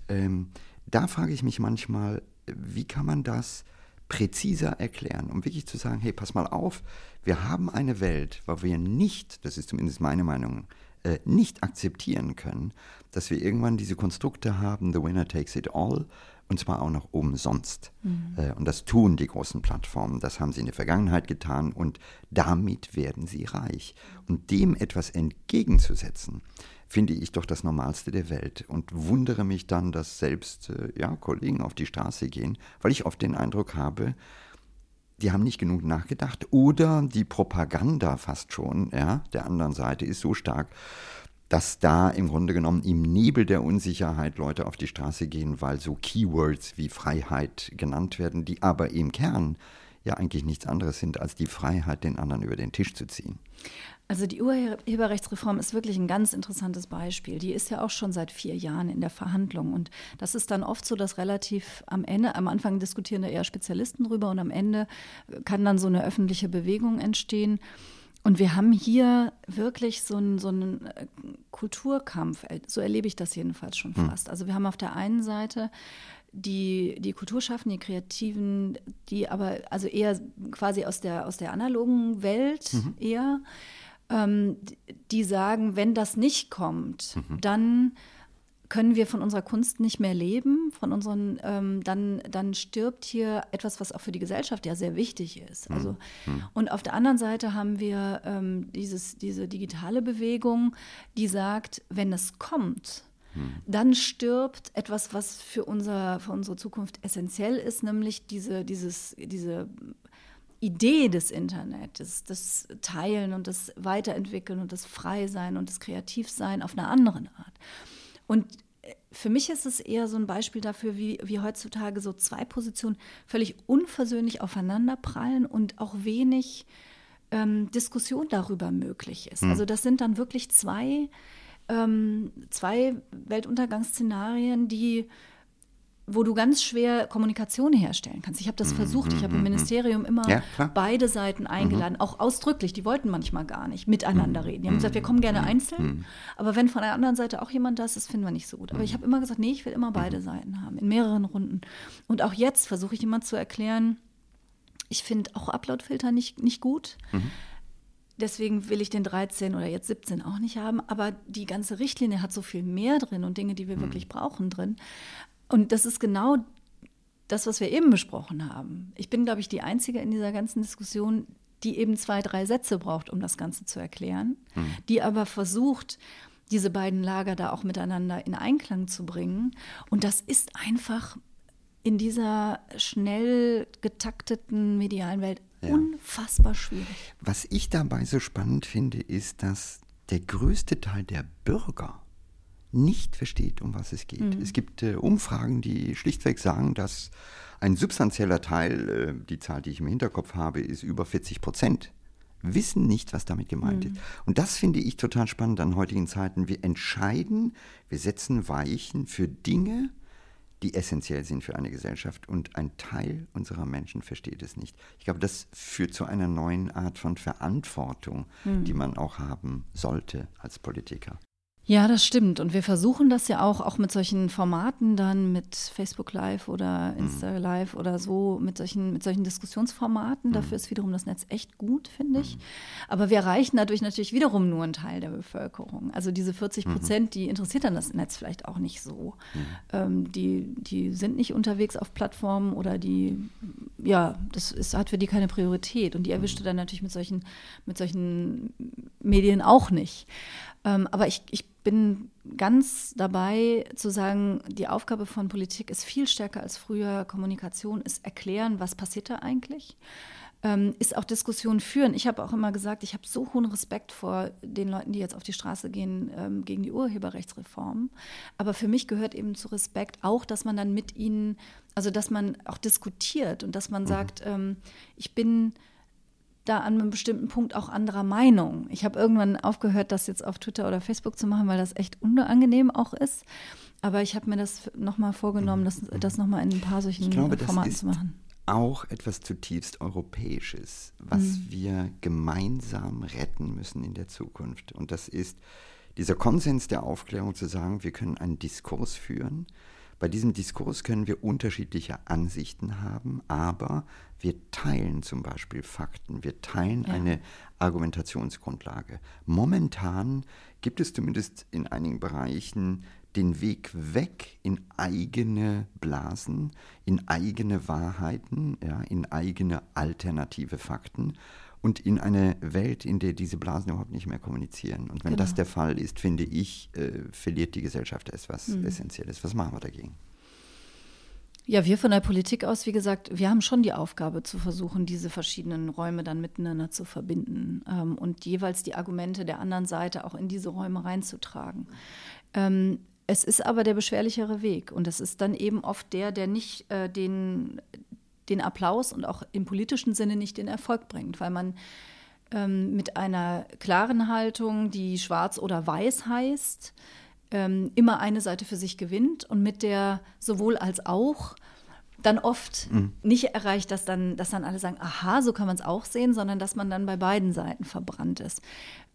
Ähm, da frage ich mich manchmal, wie kann man das präziser erklären, um wirklich zu sagen, hey, pass mal auf, wir haben eine Welt, wo wir nicht, das ist zumindest meine Meinung, äh, nicht akzeptieren können, dass wir irgendwann diese Konstrukte haben, the winner takes it all, und zwar auch noch umsonst. Mhm. Äh, und das tun die großen Plattformen, das haben sie in der Vergangenheit getan und damit werden sie reich. Und dem etwas entgegenzusetzen, finde ich doch das Normalste der Welt und wundere mich dann, dass selbst äh, ja, Kollegen auf die Straße gehen, weil ich oft den Eindruck habe, die haben nicht genug nachgedacht oder die Propaganda fast schon ja, der anderen Seite ist so stark, dass da im Grunde genommen im Nebel der Unsicherheit Leute auf die Straße gehen, weil so Keywords wie Freiheit genannt werden, die aber im Kern ja eigentlich nichts anderes sind als die Freiheit, den anderen über den Tisch zu ziehen. Also die Urheberrechtsreform ist wirklich ein ganz interessantes Beispiel. Die ist ja auch schon seit vier Jahren in der Verhandlung. Und das ist dann oft so, dass relativ am Ende, am Anfang diskutieren da eher Spezialisten drüber und am Ende kann dann so eine öffentliche Bewegung entstehen. Und wir haben hier wirklich so einen, so einen äh, Kulturkampf, so erlebe ich das jedenfalls schon hm. fast. Also wir haben auf der einen Seite die, die Kulturschaffenden, die Kreativen, die aber also eher quasi aus der, aus der analogen Welt mhm. eher, ähm, die sagen, wenn das nicht kommt, mhm. dann können wir von unserer Kunst nicht mehr leben, von unseren, ähm, dann, dann stirbt hier etwas, was auch für die Gesellschaft ja sehr wichtig ist. Also, mhm. Und auf der anderen Seite haben wir ähm, dieses, diese digitale Bewegung, die sagt, wenn es kommt, mhm. dann stirbt etwas, was für, unser, für unsere Zukunft essentiell ist, nämlich diese, dieses, diese Idee des Internets, das Teilen und das Weiterentwickeln und das Freisein und das Kreativsein auf einer anderen Art. Und äh, für mich ist es eher so ein Beispiel dafür, wie, wie heutzutage so zwei Positionen völlig unversöhnlich aufeinander prallen und auch wenig ähm, Diskussion darüber möglich ist. Hm. Also das sind dann wirklich zwei, ähm, zwei Weltuntergangsszenarien, die wo du ganz schwer Kommunikation herstellen kannst. Ich habe das mhm, versucht. Ich habe im mhm, mhm. Ministerium immer ja, beide Seiten eingeladen, auch ausdrücklich. Die wollten manchmal gar nicht miteinander reden. Die haben gesagt, wir kommen gerne einzeln, aber wenn von der anderen Seite auch jemand da ist, das finden wir nicht so gut. Aber ich habe immer gesagt, nee, ich will immer beide Seiten haben, in mehreren Runden. Und auch jetzt versuche ich jemand zu erklären, ich finde auch Uploadfilter nicht, nicht gut. Mhm. Deswegen will ich den 13 oder jetzt 17 auch nicht haben. Aber die ganze Richtlinie hat so viel mehr drin und Dinge, die wir mhm. wirklich brauchen drin. Und das ist genau das, was wir eben besprochen haben. Ich bin, glaube ich, die Einzige in dieser ganzen Diskussion, die eben zwei, drei Sätze braucht, um das Ganze zu erklären, mhm. die aber versucht, diese beiden Lager da auch miteinander in Einklang zu bringen. Und das ist einfach in dieser schnell getakteten medialen Welt ja. unfassbar schwierig. Was ich dabei so spannend finde, ist, dass der größte Teil der Bürger nicht versteht, um was es geht. Mhm. Es gibt äh, Umfragen, die schlichtweg sagen, dass ein substanzieller Teil, äh, die Zahl, die ich im Hinterkopf habe, ist über 40 Prozent, wissen nicht, was damit gemeint mhm. ist. Und das finde ich total spannend an heutigen Zeiten. Wir entscheiden, wir setzen Weichen für Dinge, die essentiell sind für eine Gesellschaft und ein Teil unserer Menschen versteht es nicht. Ich glaube, das führt zu einer neuen Art von Verantwortung, mhm. die man auch haben sollte als Politiker. Ja, das stimmt. Und wir versuchen das ja auch, auch mit solchen Formaten dann, mit Facebook Live oder mhm. Insta Live oder so, mit solchen, mit solchen Diskussionsformaten. Mhm. Dafür ist wiederum das Netz echt gut, finde ich. Mhm. Aber wir erreichen dadurch natürlich wiederum nur einen Teil der Bevölkerung. Also diese 40 Prozent, die interessiert dann das Netz vielleicht auch nicht so. Ähm, die, die sind nicht unterwegs auf Plattformen oder die, ja, das ist, hat für die keine Priorität. Und die erwischte dann natürlich mit solchen, mit solchen Medien auch nicht. Ähm, aber ich, ich bin ganz dabei zu sagen, die Aufgabe von Politik ist viel stärker als früher. Kommunikation ist erklären, was passiert da eigentlich. Ähm, ist auch Diskussionen führen. Ich habe auch immer gesagt, ich habe so hohen Respekt vor den Leuten, die jetzt auf die Straße gehen ähm, gegen die Urheberrechtsreform. Aber für mich gehört eben zu Respekt auch, dass man dann mit ihnen, also dass man auch diskutiert und dass man mhm. sagt, ähm, ich bin da an einem bestimmten Punkt auch anderer Meinung. Ich habe irgendwann aufgehört, das jetzt auf Twitter oder Facebook zu machen, weil das echt unangenehm auch ist. Aber ich habe mir das nochmal vorgenommen, das, das nochmal in ein paar solchen glaube, Formaten zu machen. Auch etwas zutiefst Europäisches, was mhm. wir gemeinsam retten müssen in der Zukunft. Und das ist dieser Konsens der Aufklärung zu sagen, wir können einen Diskurs führen, bei diesem Diskurs können wir unterschiedliche Ansichten haben, aber wir teilen zum Beispiel Fakten, wir teilen ja. eine Argumentationsgrundlage. Momentan gibt es zumindest in einigen Bereichen den Weg weg in eigene Blasen, in eigene Wahrheiten, ja, in eigene alternative Fakten und in eine Welt, in der diese Blasen überhaupt nicht mehr kommunizieren. Und wenn genau. das der Fall ist, finde ich, äh, verliert die Gesellschaft etwas mhm. Essentielles. Was machen wir dagegen? Ja, wir von der Politik aus, wie gesagt, wir haben schon die Aufgabe zu versuchen, diese verschiedenen Räume dann miteinander zu verbinden ähm, und jeweils die Argumente der anderen Seite auch in diese Räume reinzutragen. Ähm, es ist aber der beschwerlichere Weg und es ist dann eben oft der, der nicht äh, den, den Applaus und auch im politischen Sinne nicht den Erfolg bringt, weil man ähm, mit einer klaren Haltung, die schwarz oder weiß heißt, ähm, immer eine Seite für sich gewinnt und mit der sowohl als auch dann oft mhm. nicht erreicht, dass dann, dass dann alle sagen, aha, so kann man es auch sehen, sondern dass man dann bei beiden Seiten verbrannt ist.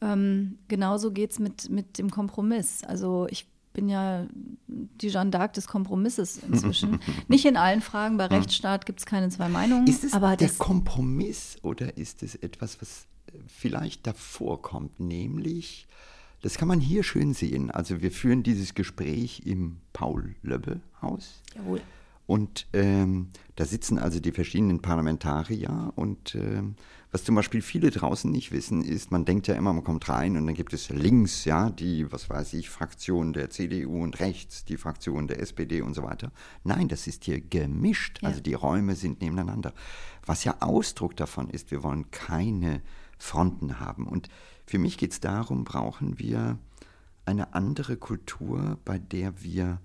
Ähm, genauso geht es mit, mit dem Kompromiss. Also ich bin ja die Jeanne d'Arc des Kompromisses inzwischen. Nicht in allen Fragen, bei Rechtsstaat gibt es keine zwei Meinungen. Ist es aber der Kompromiss oder ist es etwas, was vielleicht davor kommt, nämlich Das kann man hier schön sehen. Also wir führen dieses Gespräch im Paul-Löbbe-Haus. Jawohl. Und ähm, da sitzen also die verschiedenen Parlamentarier. Und ähm, was zum Beispiel viele draußen nicht wissen, ist, man denkt ja immer, man kommt rein und dann gibt es links, ja, die, was weiß ich, Fraktion der CDU und rechts die Fraktion der SPD und so weiter. Nein, das ist hier gemischt. Ja. Also die Räume sind nebeneinander. Was ja Ausdruck davon ist, wir wollen keine Fronten haben. Und für mich geht es darum, brauchen wir eine andere Kultur, bei der wir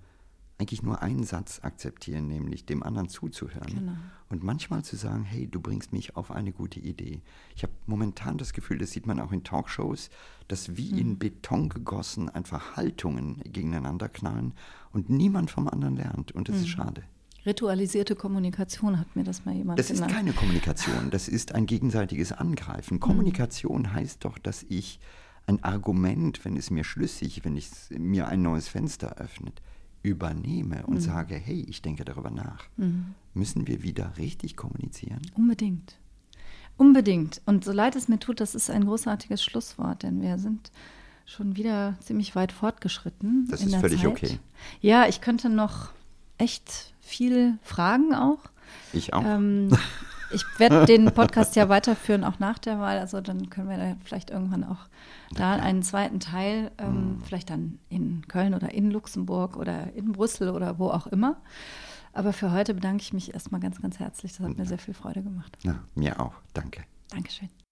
eigentlich nur einen Satz akzeptieren, nämlich dem anderen zuzuhören. Genau. Und manchmal zu sagen, hey, du bringst mich auf eine gute Idee. Ich habe momentan das Gefühl, das sieht man auch in Talkshows, dass wie in Beton gegossen einfach Haltungen gegeneinander knallen und niemand vom anderen lernt. Und das ist schade. Ritualisierte Kommunikation hat mir das mal jemand Das ist genannt. keine Kommunikation, das ist ein gegenseitiges Angreifen. Kommunikation heißt doch, dass ich ein Argument, wenn es mir schlüssig, wenn es mir ein neues Fenster öffnet, übernehme und sage, hey, ich denke darüber nach. Müssen wir wieder richtig kommunizieren? Unbedingt. Unbedingt. Und so leid es mir tut, das ist ein großartiges Schlusswort, denn wir sind schon wieder ziemlich weit fortgeschritten. Das in ist der völlig Zeit. okay. Ja, ich könnte noch echt viel fragen auch. Ich auch. Ähm, ich werde den Podcast ja weiterführen, auch nach der Wahl. Also dann können wir da vielleicht irgendwann auch da einen zweiten Teil, Mhm. ähm, vielleicht dann in Köln oder in Luxemburg oder in Brüssel oder wo auch immer. Aber für heute bedanke ich mich erstmal ganz, ganz herzlich. Das hat mir sehr viel Freude gemacht. Na, mir auch. Danke. Dankeschön.